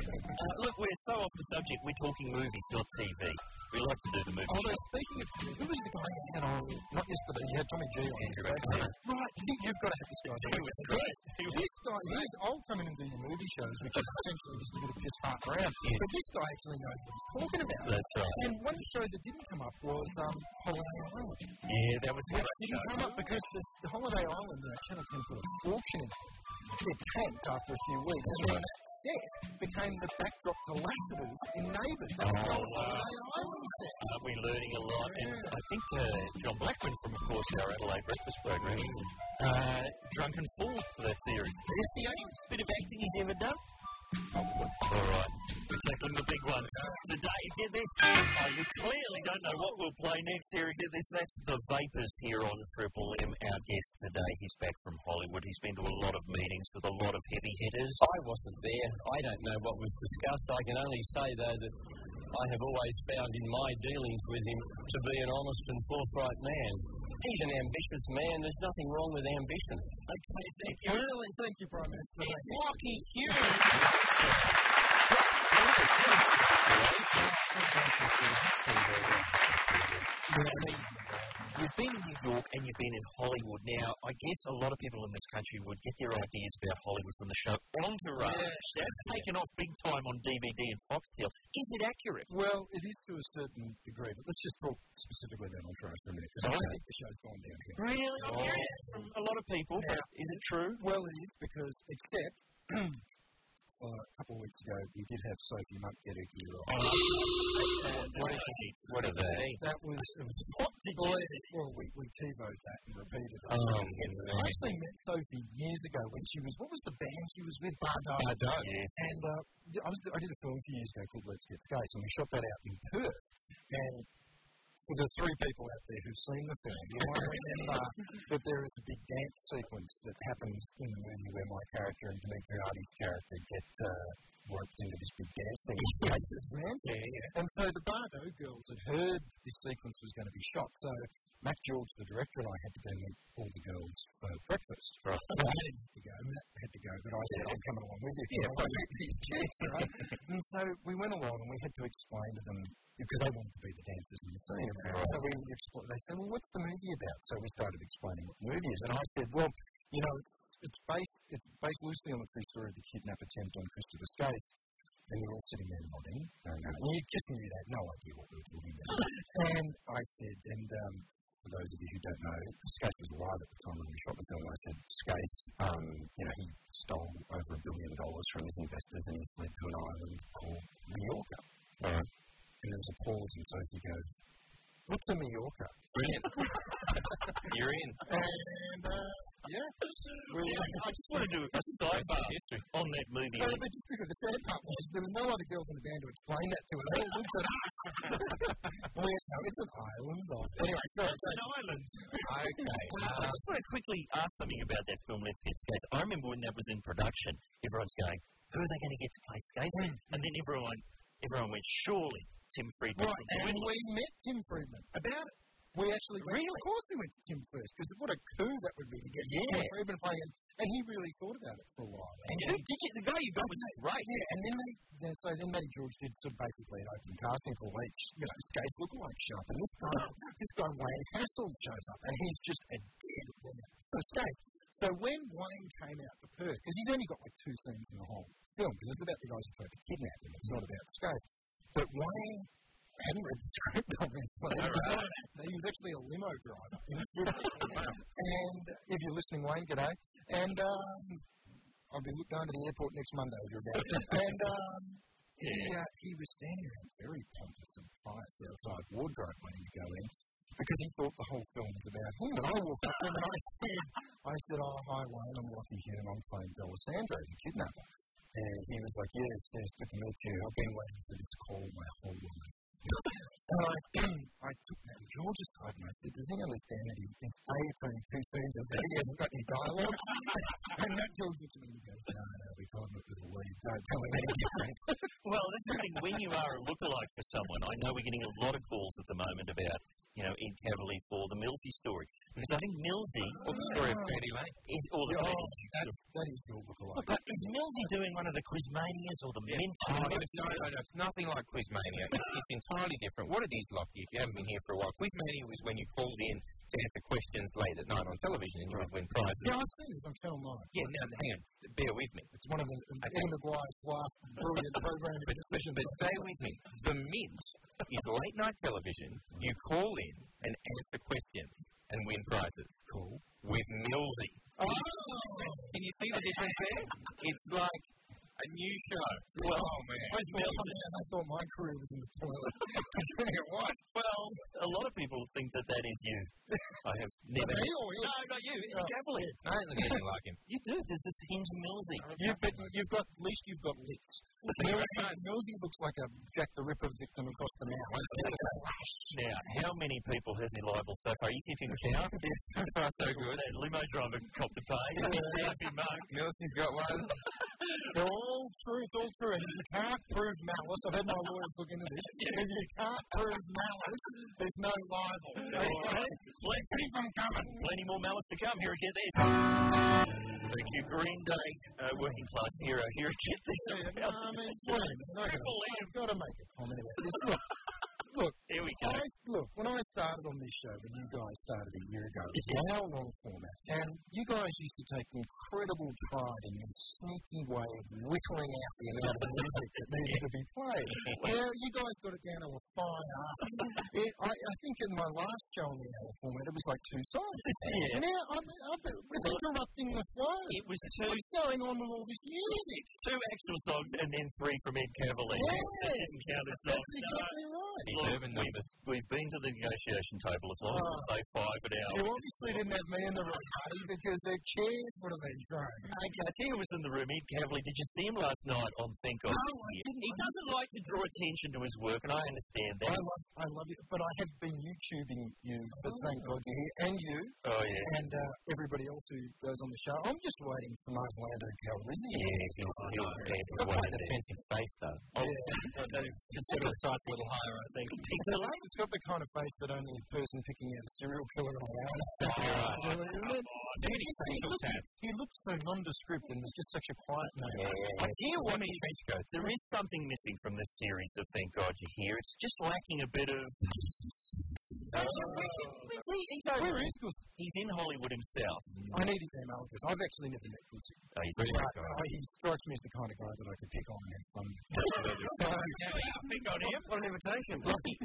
Uh, look, we're so off the subject. We're talking movies, not TV. We like to do the movie. Although, speaking of who was the guy you had on, not yesterday, you had Tommy G on. Andrew Right, you, you've got to have this guy. He was great. This guy, he's, I'll come in and do your movie shows, which is essentially just a bit of piss part around. But this guy actually knows what he's talking about. That's right. And one show that didn't come up was um, Holiday Island. Yeah, that was Which didn't come up because this, the Holiday Island, uh, Channel 10 put a fortune it. Tanked after a few weeks. And then that set became the backdrop to Lassiter's in Neighbours. That's the Oh, wow. Holiday Island set. Aren't we learning a lot? And I think uh, John Blackman from, of course, our Adelaide Breakfast program, uh, drunken fool for that series. Is this the only bit of acting he's ever done? All right, we're the big one. Today, hear this? Oh, you clearly don't know what we'll play next. Here, hear this. That's the Vapors here on Triple M. Our guest today, he's back from Hollywood. He's been to a lot of meetings with a lot of heavy hitters. I wasn't there. I don't know what was discussed. I can only say, though, that I have always found in my dealings with him to be an honest and forthright man. He's an ambitious man. There's nothing wrong with ambition. Okay, thank you. Really, thank you, Prime Minister. It's Lachy Hulme. You've been in New York and you've been in Hollywood. Now, I guess a lot of people in this country would get their ideas about Hollywood from the show Entourage. That's taken off big time on DVD and Foxtel. Is it accurate? Well, it is to a certain degree, but let's just talk specifically about Entourage for a minute, because I think the show's gone down here. Really? Oh. Hearing it from a lot of people, but is it true? Well, it is, because except well, a couple of weeks ago, you did have Sophie Monk get her gear. What is it? What they? That was, it was did you Well, we, we TiVoed that and repeated it. Oh, I actually met Sophie years ago when she was, what was the band she was with? Bardot. Bardot. And uh, I, was, I did a film a few years ago called Let's Get Skase, and we shot that out in Perth. And for the three people out there who've seen the film, you might remember that there is a big dance sequence that happens in the movie where my character and Dimitriades's character get uh, roped into this big dance thing. Places, man. And so the Bardot girls had heard this sequence was going to be shot, so Matt George, the director, and I had to go meet all the girls for breakfast. Right. I didn't to go, Matt had to go, but I said, I'm coming along with you. Yeah, these kids, right? and so we went along and we had to explain to them, because they wanted to be the dancers in the scene. Right. So we expl- they said, well, what's the movie about? So we started explaining what the movie is. And I said, well, you know, it's, it's, based, it's based loosely on the true story of the kidnap attempt on Christopher Skase. And we were all sitting there nodding. And uh, you just knew they had no idea what we were talking about. and I said, and um, for those of you who don't know, Skase was alive at the time when we shot the film. I said, Skase, um, you know, he stole over a billion dollars from his investors and he fled to an island called Mallorca. Right. And there was a pause, and Sophie goes, What's a Mallorca? Brilliant. You're in. And, uh, yeah. I just want to do a sidebar on that movie. No, but just because the sad part was there were no other girls in the band to explain that to us. They all looked we, no, it's an island. Anyway. It's an island. Okay. I uh, just want to quickly ask something about that film, Let's Get Skase. I remember when that was in production, everyone's going, who are they going to get to play Skase? Hmm. And then everyone, everyone went, surely Tim Freedman. Right, and we met Tim Freedman about it. We actually went, Really? Of course, we went to Tim first because what a coup that would be to get Yeah. Playing, and he really thought about it for a while. And who did you, the guy you got was great. Yeah, and then they, then, so then Matty George did sort of basically an open casting for each, you know, Skase lookalike show up, and this guy, this guy Wayne Hassel shows up, and he's just a dead winner for Skase. So when Wayne came out to Perth, because he's only got like two scenes in the whole film, because it's about the guys who tried to kidnap him, it's not about Skase. But Wayne hadn't read the script on this. He, was, he was actually a limo driver. and if you're listening, Wayne, g'day. And um, I'll be going to the airport next Monday if you're about. and um, he, uh, he was standing around very pompous and pious outside wardrobe when he would go in. Because he thought the whole film was about him, and I walked up to him and I said, "I said, oh hi Wayne, I'm Lachy Hulme, I'm playing D'Alessandro, the kidnapper." And he was like, "Yes, yes, good to meet you. I've been waiting for this call my whole life." Uh, and I, I took that George aside and I said, Does he understand that he is A, it's only two scenes and B, he hasn't got any dialogue? and that George looked at me and goes, No, no, we told him it was a lead. Don't tell him any difference. Well, that's the thing. When you are a lookalike for someone, I know we're getting a lot of calls at the moment about, you know, Ed Kavalee for the Millsy story. Because I think Millsy, or the story of ah. Fanny Lane, is all the Oh, that, that is your lookalike. But is Millsy doing one of the Quizmanias or the Oh, Mentor? no, no, no, no, it's nothing like Quizmania. It's, it's entirely different. What it is, Lachy, if you haven't been here for a while, Quizmania was when you called in to answer questions late at night on television and you would win prizes. Yeah, I've seen it on Channel 9. Yeah, now, hang on, bear with me. It's one of the Eddie McGuire's last brilliant programming decisions. But stay with me. The Mint is late night television. You call in and answer questions and win prizes. Cool. With Millsy. Oh! Can you see the difference there? It's like a new show. Well, oh man. I thought, I thought my career was in the toilet. what? Well, a lot of people think that that is you. I have never. Me or you? No, not you. Eddie oh. Kavalee. I don't look anything like him. You do. There's this hinge Millsy. You've, but you've got, at least you've got lips. Millsy, Millsy looks like a Jack the Ripper victim across the mouth. Now, how many people has he libelled so far? You keeping count? so far, so good. That limo driver copped the pay. Happy mug. Milton's got one. They're all true, all true. And if you can't prove malice, I've had my lawyers look into this. If you can't prove malice, there's no libel. Alright. Let's keep them coming. Plenty more malice to come. Here, get this. Thank you, Green Day, uh, working class hero. Here, get this. I mean, wait a. I've got to make a comment about this. Look, Here we go. I, look, when I started on this show, when you guys started a year ago, it was now long format. And you guys used to take incredible pride in your sneaky way of whittling out the amount of music that needed to be played. Now, you guys got it down to a fine art. It, I, I think in my last show on the hour format, it was like two songs. Yeah. Now, I'm, I'm, it's interrupting the flow. It was two, What's going on with all this music? two actual songs and then three from Ed Kavalee. Yeah. That didn't count as That's exactly right. Look, Urban we've, we've been to the negotiation table as long as we say five an hour. You obviously didn't have me in the room, buddy, because their chairs would have been thrown. Okay, I think it was in the room. Ed Kavalee, did you see him last night on Think of? No, I didn't. He doesn't like to draw attention to his work, and I understand I that. love, I love you, but I have been YouTubing you, but thank God you're here, and you, Oh, yeah. and uh, everybody else who goes on the show. I'm just waiting for my Lando Calrissian. Yeah, he'll, he'll stand He's for got quite one a there. defensive face, though. Just sort of sights a little higher, I think. It's got the kind of face that only a person picking out a serial killer on the Right. Tats. He looks so nondescript and just such a quiet man. Yeah, yeah, yeah. I hear what There is something missing from this series of Thank God You're Here. It's just lacking a bit of. Uh, where's he? He's, over- Where is Gus? he's in Hollywood himself. I need his email address. I've actually never met Gus. Oh, he's uh, he strikes me as the kind of guy that I could pick on and have fun. with. So, think on him. What an invitation.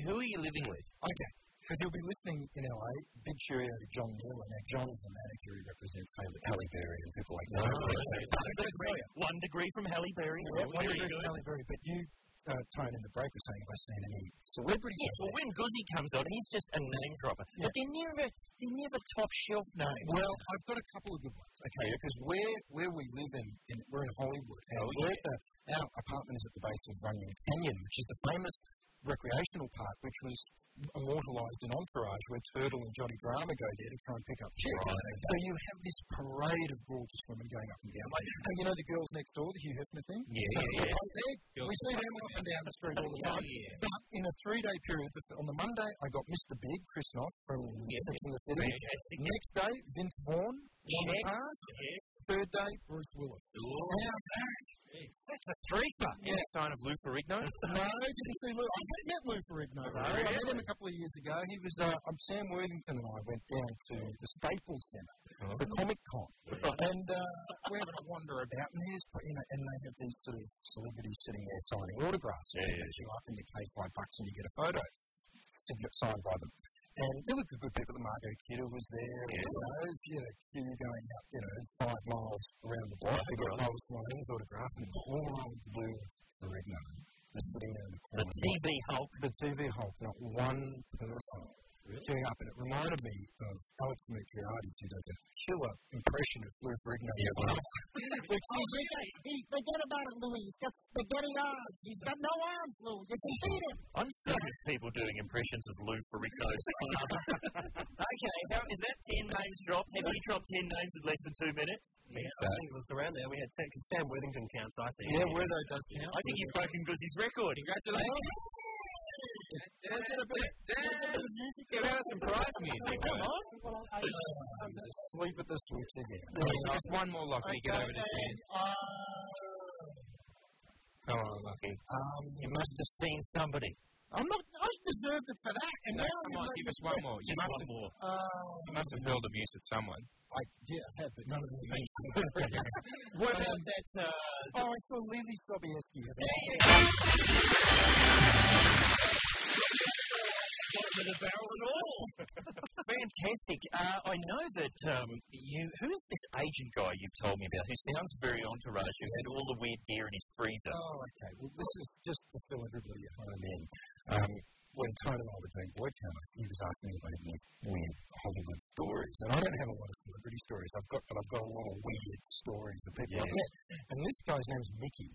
Who are you living with? Okay. Because he'll be listening in LA. Big cheerio to John Mueller. Now, John is the manager. He represents Halle, Berry and people like that. One degree from Halle Berry. Yeah, one degree from Halle Berry. But you, uh, Tone, in the break were saying, have I seen any celebrities? Yes, well, when Guzzy comes on, he's just a name dropper. But they're never, they're never top shelf names. Well, I've got a couple of good ones. Okay, because where where we live in, in we're in Hollywood, we're at the, our apartment is at the base of Runyon Canyon, which is the famous recreational park, which was immortalised in Entourage, where Turtle and Johnny Drama go there to try and pick up chicks. So you have this parade of gorgeous women going up and down. Like, and you know the girls next door, the Hugh Hefner thing? Yeah, So yeah, yeah. right We see them up and down the street all the time. But in a three-day period, on the Monday, I got Mr. Big, Chris Noth from and the City. Next day, Vince Vaughn. John Yeah. Barnes. Third day, Bruce Willis. Now that That's a threefer. Yeah. Any sign of Lou Ferrigno? no, didn't see Lou. I met Lou Ferrigno though. I met him a couple of years ago. He was, uh, um, Sam Worthington and I went down to the Staples Centre for Comic Con, and uh, we had a wander about, and there's, you know, and they have these sort of celebrities sitting there signing autographs. Yeah, yeah. You up and you pay five bucks and you get a photo sign- signed by them. And there were good people. The Margot Kidder was there. Yeah. You know, you know, going up, you know, five miles around the block to a post signing his autograph, and all around Lou Ferrigno was sitting there the The. TV Hulk. The TV Hulk, not one person queuing up, and it reminded me of Alex Dimitriades, who does a killer impression of Lou Ferrigno. Yeah, Which is, he, forget about it, Louis. He's got spaghetti arms. He's got no arms, Lou. You can beat him. I'm sick of people doing impressions of Lou Ferrigno. okay, how, is that 10 names dropped? Have you dropped 10 names in less than two minutes? Yeah, I think it was around there. We had ten, 'cause Sam Worthington counts, I think. Yeah, where though does count. I think you've broken Goody's record. Congratulations. Get out some prize music. Come on. Sleep at the switch again. Just one more, Lachy. Get over to ten. Come on, Lachy. Um, You must have seen somebody. I'm not. I deserved it for that. And now Come on, you give us one more. You must, one more. Uh, you must have hurled abuse at someone. I yeah, I have, but none of them mean. What about that? Uh, Oh, I saw Leelee Sobieski. Bottom of the barrel at all. Fantastic. Uh, I know that um, you. Who's this agent guy you've told me about? Who sounds very entourage? Who had all the weird gear in his freezer? Oh, okay. Well, this is just to fill everybody at home in. Um, when Tone and I were doing broadcast, he was asking me if I had any weird Hollywood stories, and I don't have a lot of celebrity stories. I've got, but I've got a lot of weird stories of people I've met. And this guy's name's Mickey,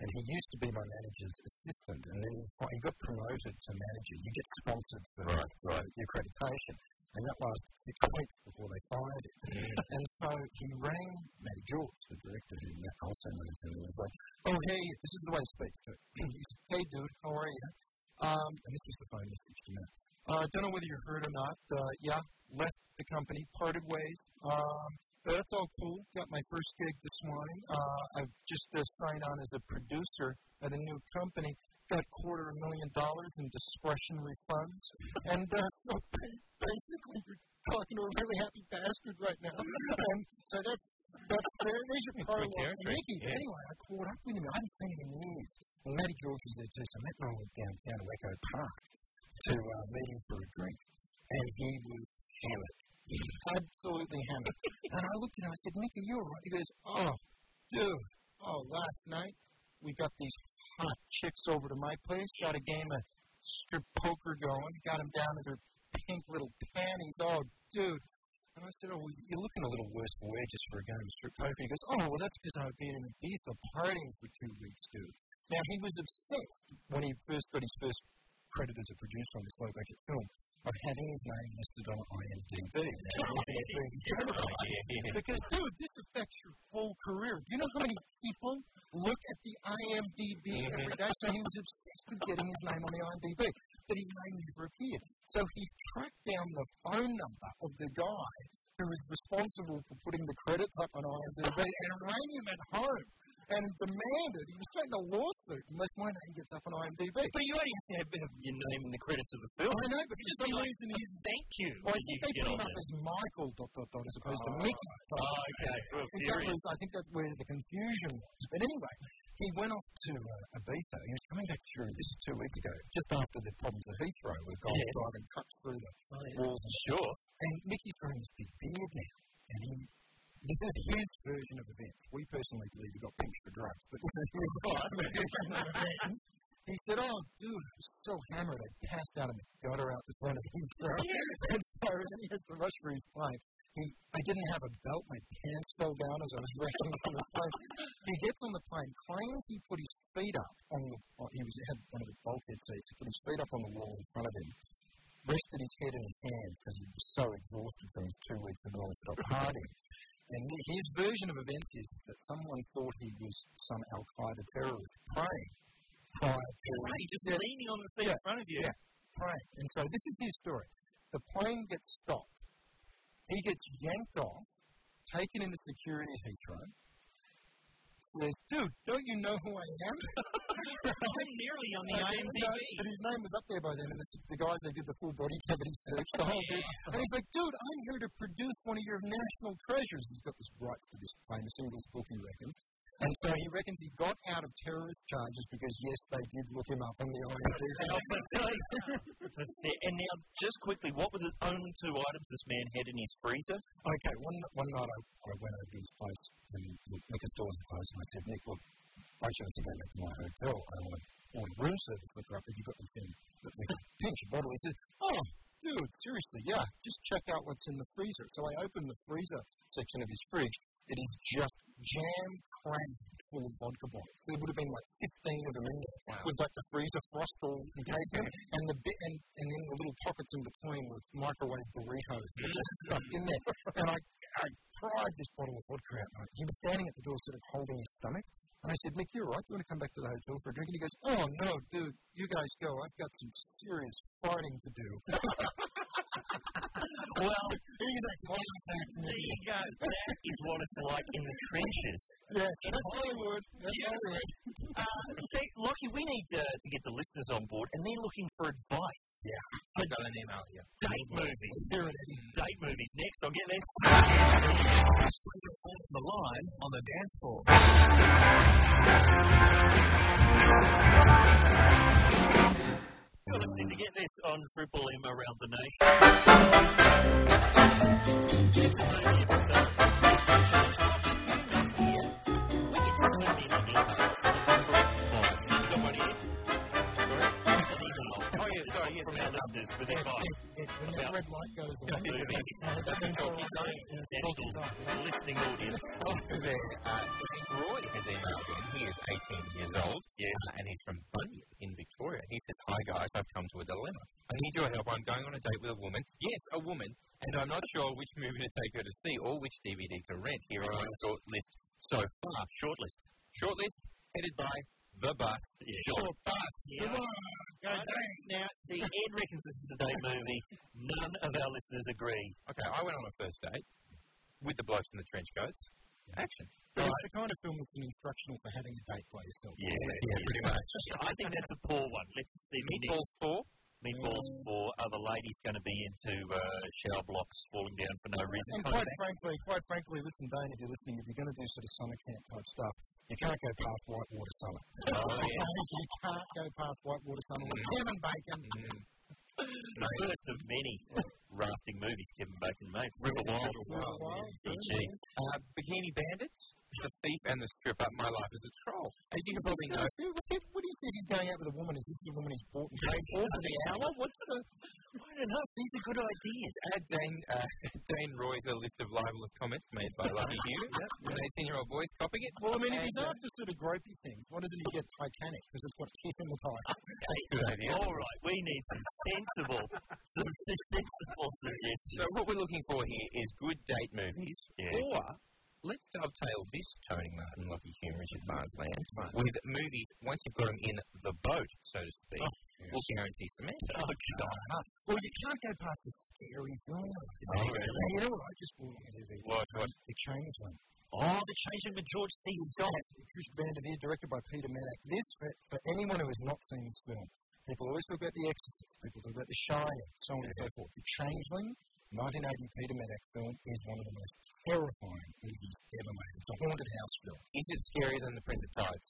and he used to be my manager's assistant, and then he got promoted to manager. You get sponsored for Right, right. your accreditation, and that lasted six weeks before they fired him. and so he rang Matty George, the director who also knows, and he was like, "Oh hey, this is the way he speaks to it. He said, "Hey dude, how are you?" Um, and this was the phone message to Matt. Uh, I don't know whether you heard or not. Uh, yeah, left the company, parted ways. Um, but that's all cool. Got my first gig this morning. Uh, I've just uh, signed on as a producer at a new company. Got a quarter of a million dollars in discretionary funds. And uh, so basically, you're talking to a really happy bastard right now. and so that's that's there, there's your parallel. character, And Mickey, yeah. anyway, I caught up with him. I hadn't seen him in years. Matty George was there too. So Matt and I went down, down to Echo Park to uh, meet him for a drink. And he was hammered. Absolutely hammered. and I looked at him, I said, Mickey, you're right. He goes, Oh, dude, oh, last night we got these hot chicks over to my place, got a game of strip poker going, got them down to their pink little panties. Oh, dude. And I said, Oh, well, you're looking a little worse for wear just for a game of strip poker. He goes, Oh, well, that's because I've been in Ibiza partying for two weeks, dude. Now, he was obsessed when he first got his first credit as a producer on this low budget film of having his name listed on IMDb. because, dude, this affects your whole career. Do you know how many people look at the IMDb every day? So he was obsessed with getting his name on the IMDb, but his name never appeared. So he tracked down the phone number of the guy who was responsible for putting the credits up on IMDb and rang him at home and demanded he was threatening a lawsuit unless my name gets up on IMDb. But you only have to have, your name in the credits of the film. I know, but for Just some reason he's thank you. well, I think they put him up as Michael dot dot dot as opposed to Oh. Mickey. Oh, okay. I think, was, I think that's where the confusion was. But anyway, he went off to uh, Ibiza. He was coming back through, this is two weeks ago, just after the problems at Heathrow where guys Yes. driving cuts through the walls. Sure. And Mickey's growing this big beard now. And he, this is his version of events. We personally believe he got pinched for drugs, but this is his version of events. He said, "Oh, dude, I was so hammered, I passed out the gutter out the front of Heathrow." and so then he has to rush for his plane. He, I didn't have a belt. My pants fell down as I was rushing from the plane. He gets on the plane, claims he put his feet up on the. On, he was had one of the bulkhead seats. He put his feet up on the wall in front of him, rested his head in his hand because he was so exhausted from his two weeks of non-stop partying. And his version of events is that someone thought he was some Al Qaeda terrorist praying prior to. Right, just Yeah. leaning on the seat in front of you. Yeah, praying. And so this is his story. The plane gets stopped. He gets yanked off, taken into security at Heathrow. Dude, don't you know who I am? I'm nearly on the I IMDb. But his name was up there by then, and the, the guys they did the full body cavity search, the whole bit. And he's like, dude, I'm here to produce one of your national treasures. He's got this rights to this famous English book, he reckons. And so he reckons he got out of terrorist charges because, yes, they did look him up on the IMDb. and now, just quickly, what were the only two items this man had in his freezer? Okay, one one night I, I went over to his place and the liquor store was closed, and I said, Nick, look, I chose to go back to my hotel. I want want room service liquor up. Have you got anything that we can pinch a bottle? He said, Oh, dude, seriously, yeah, just check out what's in the freezer. So I opened the freezer section of his fridge. It is just jam crammed full of vodka bottles. There would have been like 15 of them in there with like the freezer frost all in. And the bit, and, and then the little pockets in between with microwave burritos that just stuck in there. And I, I pried this bottle of vodka out. and He was standing at the door, sort of holding his stomach. And I said, Nick, you're right. You want to come back to the hotel for a drink? And he goes, Oh, no, dude, you guys go. I've got some serious fighting to do. Well, he's a contact. there you go. That is what it's like in the trenches. Yeah, that's Hollywood. That's Yeah. Hollywood. Uh, see, Lachy, we need uh, to get the listeners on board, and they're looking for advice. Yeah. I got an email here. Date movies. Date movies. Next, I'll get this. The line on the dance floor. You're listening to Get This on Triple M around the nation. Listeners with advice When that about red light goes on, movies. National listening audience. Over there, uh, Frank Roy has emailed in. He is 18 years old, uh, and he's from Bunyip in Victoria. He says, Hi guys, I've come to a dilemma. I need your help. I'm going on a date with a woman. Yes, a woman. And I'm not sure which movie to take her to see or which DVD to rent. Here are my short list so far. Short list. Short list headed by The Bus. Short Bus. Come on, go Now, see, Ed reckons this is a date movie. None of our listeners agree. Okay, I went on a first date with the blokes in the trench coats. Action. But it's the kind of film that's an instructional for having a date by yourself. Yeah, yeah, pretty much. I think that's a poor one. Let's see. Meatballs 4. Meatballs 4. Are the ladies going to be into uh, shower blocks falling down for no reason? And quite frankly, quite frankly, listen, Dane, if you're listening, if you're going to do sort of summer camp type stuff, you can't go past Whitewater Summer. Oh, yeah. you can't go past Whitewater Summer with Kevin Bacon. the first of many rafting movies Kevin Bacon made. River Wild. River Wild. Uh, Bikini Bandits. The Thief and the Stripper. My Life as a Troll. As you can probably know, What's it, what do you say he's going out with a woman? Is this the woman he's bought and paid for for the hour? What's the... I don't know. These are good ideas. Add Dane, uh, Dane Roy to the list of libelous comments made by Lucky Hugh. An 18 year old boy's copying it. Well, I mean, if he's And, uh, after sort of gropey things, why doesn't he get Titanic? Because it's got kiss in the title. Good idea. All right, we need some sensible, some sensible suggestions. So what we're looking for here is good date movies, or let's dovetail this Tony Martin, Lucky and Richard Marsland with movies once you've got them in the boat, so to speak, we'll guarantee some answers. Oh, God. Oh, well, you can't go past the scary film. Oh, really? You know what I just bought into the What, what? The Changeling. Oh, the Changeling with George C. Scott. Trish Van Devere, directed by Peter Medak. This, for, for anyone who has not seen this film, people always talk about The Exorcist, people talk about The Shining, so on and so forth. The Changeling, 1980 Peter Medak film, is one of the most terrifying movies ever made. It's a haunted house film. Is it scarier than The Prince of Tides?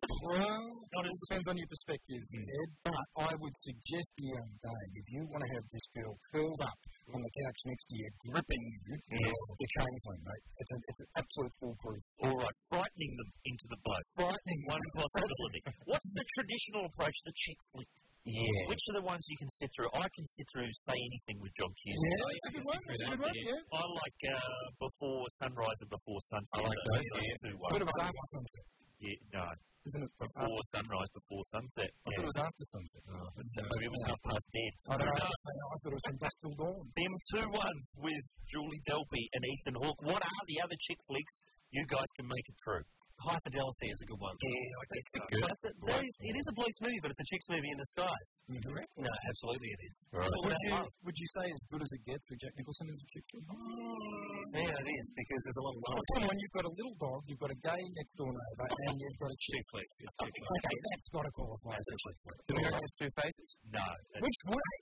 Well, it depends on your perspective, mm. Ed. But I would suggest to you, um, Dave, if you want to have this girl curled up on the couch next to you, gripping you, the changeling, mate. It's, a, it's an absolute foolproof. All right, frightening them into the boat. Frightening One possibility. What's the traditional approach to chick flick? Yeah. Which are the ones you can sit through? I can sit through say anything with John Cusack. Yeah, that's a good one. That's a good one, yeah. I like uh, before sunrise and before sunset. I like those, yeah. Two It's a bit of a ones. dark one, sunset. Yeah, no. Isn't it? Before sunrise, before sunset. I thought it was after sunset. Oh, maybe it was half past dead. I don't know. I thought it was from dusk till dawn. Them two ones with Julie Delpy and Ethan Hawke. What are the other chick flicks? You guys can make it through. High Fidelity is a good one. Yeah, I guess so. But that- that is- it is a bloke's movie, but it's a chick's movie in disguise. Correct. Mm-hmm. No, absolutely it is. Right. It's all Would you, would you say as good as it gets with Jack Nicholson as a chick? Yeah, it is, because there's a lot of love. Come on, you've got a little dog, you've got a gay next door neighbour, and you've got a chick flick. Okay, that's got to qualify as a chick flick. The Mirror has two faces? No. Which?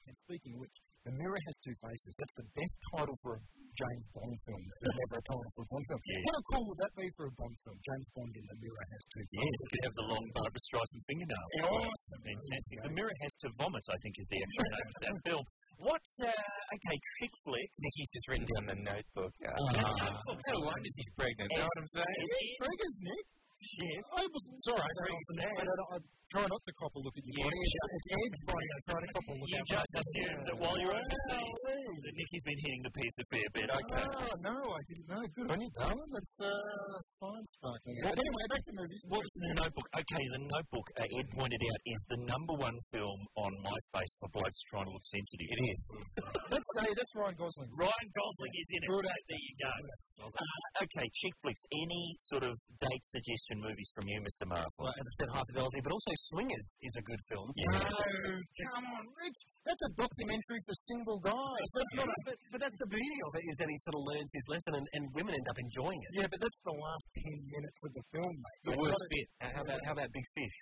And speaking of which, The Mirror has two faces. That's the best title for a James Bond film. There's never a title for a Bond film. Yeah. How cool would that be for a Bond film? James Bond in The Mirror has two Yeah, faces. you could have the long Barbra Streisand fingernails. Awesome. Fantastic. The Mirror Has to Vomit, I think, is the actual name of that film. What, uh, okay, chick flick. Nicky's just written down the notebook. Uh, Ah. no wonder she's pregnant. You know what I'm saying? He's Pregnant, Nick? Yeah. I was, it's all right. I, I, I, I try not to cop a look at your body. It's, it's Ed's body. I try to cop a look You at just my assumed that while you're overseas, that Nicky's been hitting the piece a fair bit. Okay. Oh, no, I didn't know. Good on you, darling. That's uh, fine, sparkling. Well, anyway, back to movies. What's the notebook? Okay, the notebook, uh, Ed pointed out, is the number one film on my face for blokes trying to look sensitive. It is. That's, hey, that's Ryan Gosling. Ryan Gosling is in it. Good There you go. Uh, okay, chick flicks. Any sort of date suggestion movies from you, Mr. Marple? Well, as I said, High Fidelity, but also Swingers is a good film. No, come on, Rich. That's a documentary for single guys. That's not a, but, but that's the beauty of it, is that he sort of learns his lesson and, and women end up enjoying it. yeah, but that's the last ten minutes of the film, mate. The That's worst bit. How about, how about Big Fish?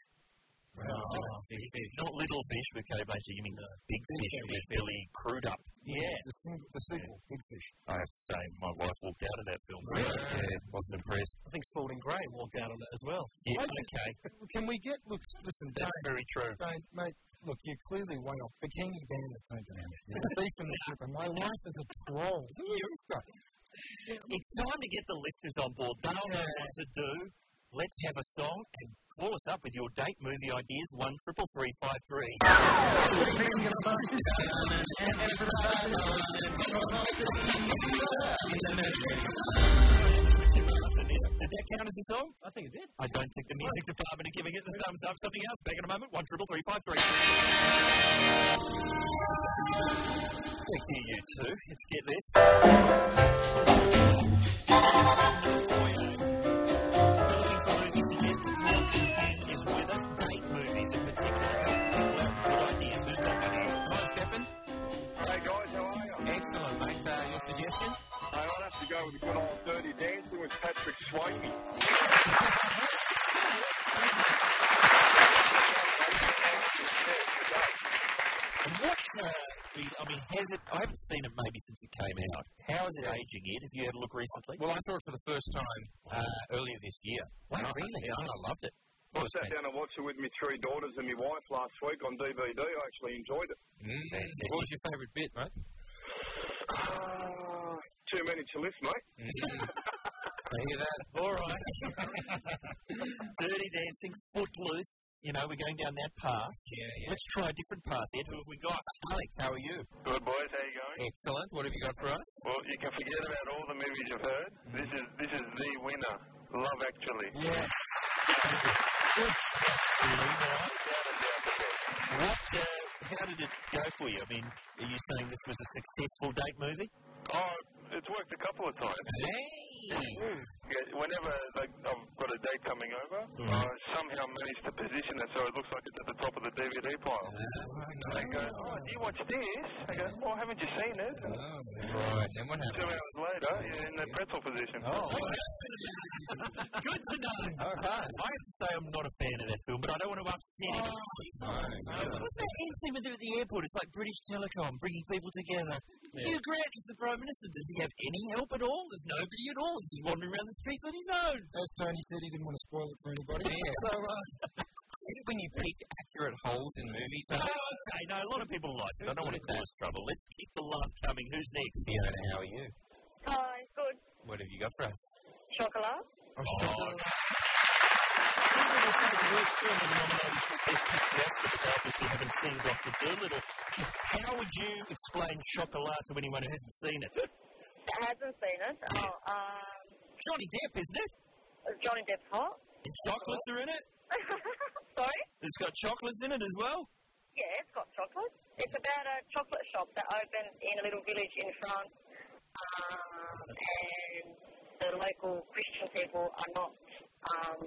Oh, big fish. Not little fish with K Basie, you mean big fish with Billy Crudup. Yeah. The, single, the sequel, Big Fish. I have to say, my wife walked out of that film. Yeah, wasn't impressed. I think Spalding Gray walked out on it as well. Yeah, I- okay. Can we get, look, listen, That's Dave, very true. Dave, mate, look, you're clearly way off. Bikini Bandit don't dynamic. You're a thief in the stripper. My life is a troll. Who is this guy? It's time to get the listeners on board. They don't know what to do. Let's have a song and call us up with your date movie ideas. One triple three five three. Did that count as a song? I think it did. I don't think the music department are giving it the thumbs up. Something else. Back in a moment. One triple three five three. Thank you, you two. Let's get this. Go with the good old Dirty Dancing with Patrick Swayze. And what's uh, the, I mean, has it, I haven't seen it maybe since it came out. How is it aging yet? Have you had a look recently? Well, I saw it for the first time uh, earlier this year. Wow, And I- really? Yeah, I loved it. I sat down and watched it with my three daughters and my wife last week on DVD. I actually enjoyed it. Mm. What was your favourite bit, mate? Uh, too many to list, mate. I hear that. All right. Dirty Dancing, Footloose. You know, we're going down that path. Yeah, yeah. Let's try a different path, Ed. Who have we got? Alex, how are you? Good boys, how are you going? Excellent. What have you got for us? Well, you can forget about all the movies you've heard. This is this is the winner. Love Actually. Yeah. What, uh, how did it go for you? I mean, are you saying this was a successful date movie? Oh, it's worked a couple of times. Hey. Yeah, whenever like, I've got a date coming over, mm. I somehow manage to position it so it looks like it's at the top of the DVD pile. Ah, and they go, oh, do you watch this? I go, well, haven't you seen it? Oh, right. Then what two happened? Hours later, you're in the pretzel position. Oh, Good to know. okay. I have to say I'm not a fan of that film, but I don't want to upset him. What's that end scene with him at the airport? It's like British Telecom bringing people together. Hugh Grant is the Prime Minister. Does he have any help at all? There's nobody at all. He's just wandering around the streets on his own. As Tony said, he didn't want to spoil it for anybody. Yeah. So, uh, when you pick accurate holes in movies, Oh, okay, no, a lot of people like it. I don't want to cause trouble. Let's keep the love coming. Who's next? Fiona, how are you? Hi, good. What have you got for us? Chocolate. Obviously haven't seen Dr. Dolittle. How would you explain Chocolat to anyone who hasn't seen it? That hasn't seen it. Oh, um, Johnny Depp, isn't it? Johnny Depp's hot. And chocolates are in it. Sorry? It's got chocolates in it as well. Yeah, it's got chocolate. It's about a chocolate shop that opened in a little village in France. Um, and the local Christian people are not um,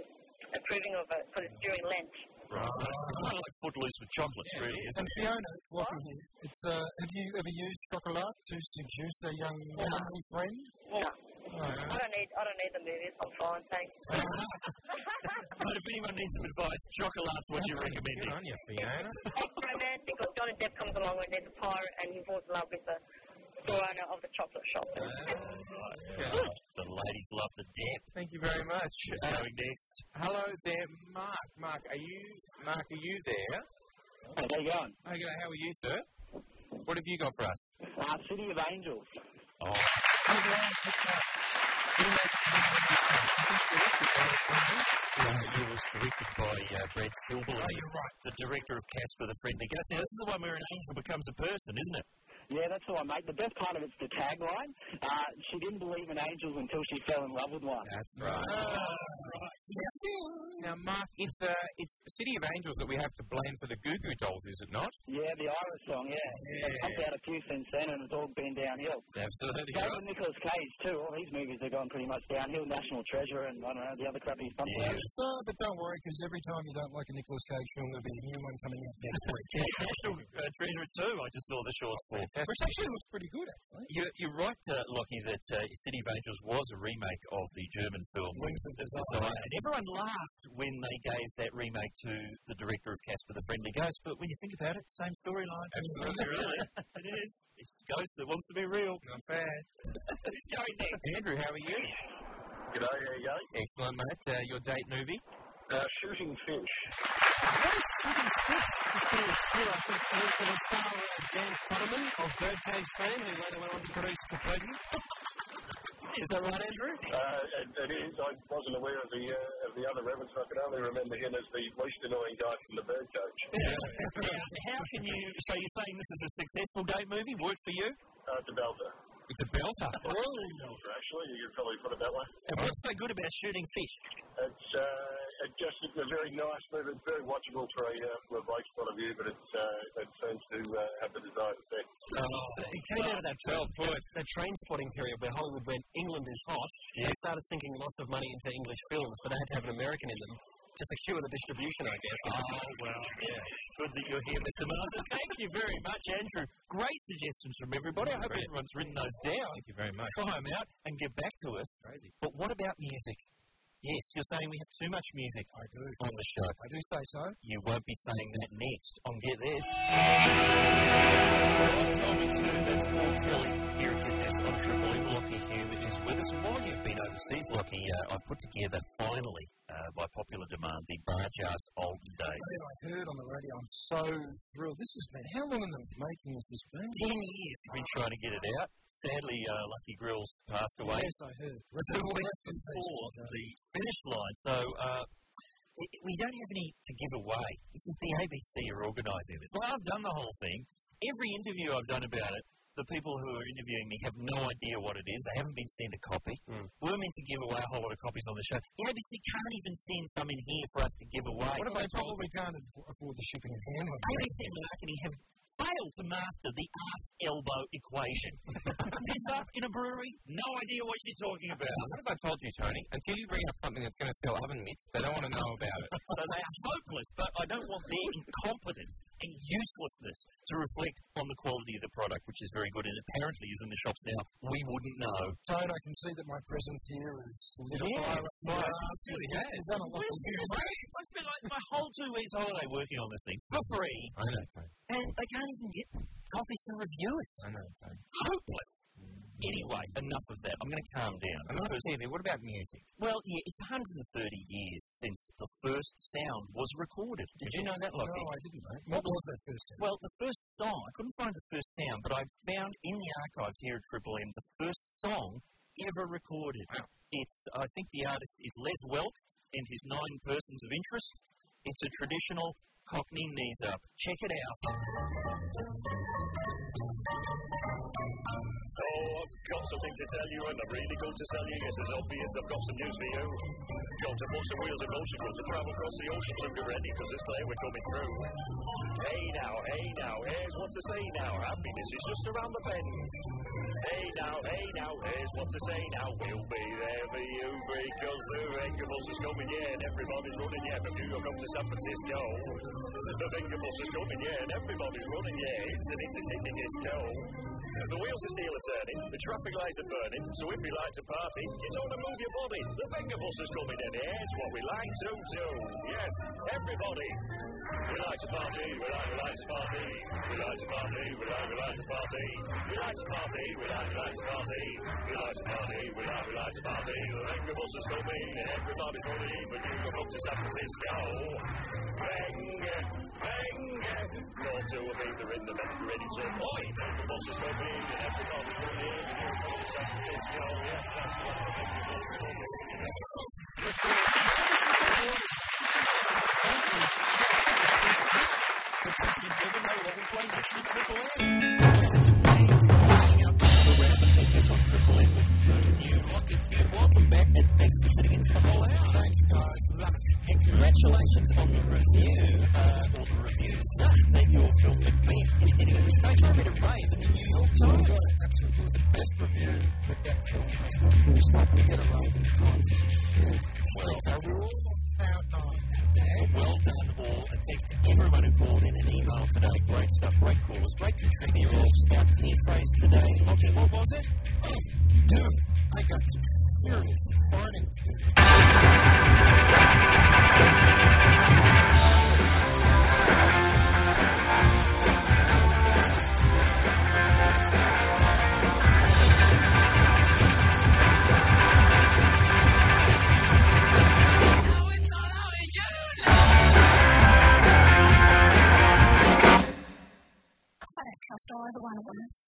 approving of it because it's during Lent. Right. Kind like Footloose with chocolates, really. and Fiona, it's Lachy here. It's, uh, have you ever used chocolate to seduce a young womanly friend? No. Oh, I don't need I don't need the movies. I'm fine, thanks. But if anyone needs some advice, Chocolat's what you recommend. Good on you, Fiona. it's romantic because Johnny Depp comes along and there's a pirate and he falls in love with the store owner of the chocolate shop. The ladies love the Depp. Thank you very much. Uh, going next? hello there, Mark. Mark, are you Mark? Are you there? Hey, how you going? Okay, how are you, sir? What have you got for us? Uh, City of Angels. Oh. Yeah, it was directed by uh, Brad Silberling. Oh, you're right. The director of Casper the Friendly Ghost. Now, this is the one where an angel becomes a person, isn't it? Yeah, that's the one, mate. The best part of it's the tagline. Uh, she didn't believe in angels until she fell in love with one. That's right. Now, Mark, it's uh, it's City of Angels that we have to blame for the Goo Goo Dolls, is it not? Yeah, the Iris song, yeah. They've pumped out a few since then, and it's all been downhill. Absolutely. Same with Nicolas Cage, too. All his movies are going pretty much downhill. National Treasure and, I don't know, the other crap he's pumped out. Uh, but don't worry, because every time you don't like a Nicholas Cage film, there'll be a new one coming out next week. National uh, Treasure 2, I just saw the short for. Which actually looks pretty good, actually. You're, you're right, uh, Lachy, that uh, City of Angels was a remake of the German film Wings of Desire. And everyone laughed when they gave that remake to the director of Casper the Friendly Ghost, but when you think about it, same storyline. Absolutely, really. it is. It's a ghost that wants to be real. Not bad. Who's going next? Andrew, how are you? G'day, how you going? Excellent, mate. Uh, your date movie? Uh, shooting fish. Dan Futterman of Birdcage fame, who later went on to produce The President. Is that right, Andrew? Uh, it, it is. I wasn't aware of the uh, of the other reference. I can only remember him as the least annoying guy from the Birdcage. Yeah. how can you? So you're saying this is a successful date movie? Worked for you? Uh, belter. It's a belter. belter, actually. You'd probably put it that way. And what's so good about shooting fish? It's uh, it just it's a very nice movie. It's very watchable for a uh, from a bloke's point of view, but it's uh, it seems to uh, have the desired effect. Oh, it came out of that trail, that train spotting period where Hollywood went, England is hot. They started sinking lots of money into English films, but they had to have an American in them to secure the distribution, I guess. Oh, well, yeah. Good that you're here, Mr. Marsland. Thank you very much, Andrew. Great suggestions from everybody. I hope Great. everyone's written those down. Thank you very much. Try them out and get back to us. Crazy. But what about music? Yes, you're saying we have too much music I do. on the show. I do say so. You won't be saying that next on Get This. Well, Tommy Tune, here at Get This on Triple M. Lachy Hulme is with us. While you've been overseas, Lachy, uh, I put together finally, uh, by popular demand, the Bargearse Olden Days. I heard on the radio. I'm so thrilled. This has been how long in the making has this been? Ten years we've been trying to get it out. Sadly, uh, Lucky Grills passed away. Yes, I heard. Two weeks before the finish line. So uh, we, we don't have any to give away. This is the ABC are organising this. Well, I've done the whole thing. Every interview I've done about it, the people who are interviewing me have no idea what it is. They haven't been sent a copy. Hmm. We're meant to give away a whole lot of copies on the show. The ABC can't even send some in here for us to give away. What if they probably can't afford the shipping and handling? ABC marketing have failed to master the arse elbow equation. Pizza in a brewery, no idea what you're talking about. What have I told you, Tony? Until you bring up something that's going to sell oven mitts, they don't want to know about it. So they are hopeless, but I don't want their incompetence and uselessness to reflect on the quality of the product, which is very good and apparently is in the shops now. We wouldn't know. Tone, I can see that my presence here is lit a Yeah, fire. right. It really has. It's done a lot of good. I spent like my whole two weeks holiday working on this thing for free, I know, Tony. and they can't even get copies to review it. I know. Hopeless. Anyway, enough of that. I'm going to calm down. Enough because- TV. What about music? Well, yeah, it's 130 years since the first sound was recorded. Did you know that, Lachy? No, I didn't, mate. What was that first thing? Well, the first song, I couldn't find the first sound, but I found in the archives here at Triple M the first song ever recorded. It's, I think the artist is Les Welk and his nine persons of interest. It's a traditional Cockney knees up. Check it out. Oh, I've got something to tell you, and I'm really going to tell you. Yes, it's obvious I've got some news for you. Got to put some wheels in motion, got to travel across the ocean, so get ready, because it's clear we're coming through. Hey now, hey now, here's what to say now. Happiness is just around the bend. Hey now, hey now, here's what to say now. We'll be there for you, because the Vengabus is coming, yeah, and everybody's running, yeah, from New York up to San Francisco. The Vengabus is coming, yeah, and everybody's running, yeah, it's an intercity disco. The wheels are still turning, the traffic lights are burning, so if you like to party, you don't to move your body. The Venga bus is coming in, it's what we like to do. Yes, everybody. We like to party, we like, we like to party, we like to party, we like, we like to party, we like to party, we like, we like to party, we like to party, we like, we like to party. The Venga bus is coming, and everybody's running, but go up to San Francisco. Venga, Venga, go to a meter in the to oi, Venga bus is coming, Welcome back and thanks for sitting in And congratulations on the review, uh, or the reviews that your film had been is getting a stage a bit of rave in the New York Times. Absolutely the best review that that film was not to get a rave in the Times. Well, so we're all on cloud. Well done, all, and thanks to everyone who called in an email today. Great stuff, great callers, great contributors. Our key phrase today, Roger, what was it? Oh, dude, I got serious trust either one of them.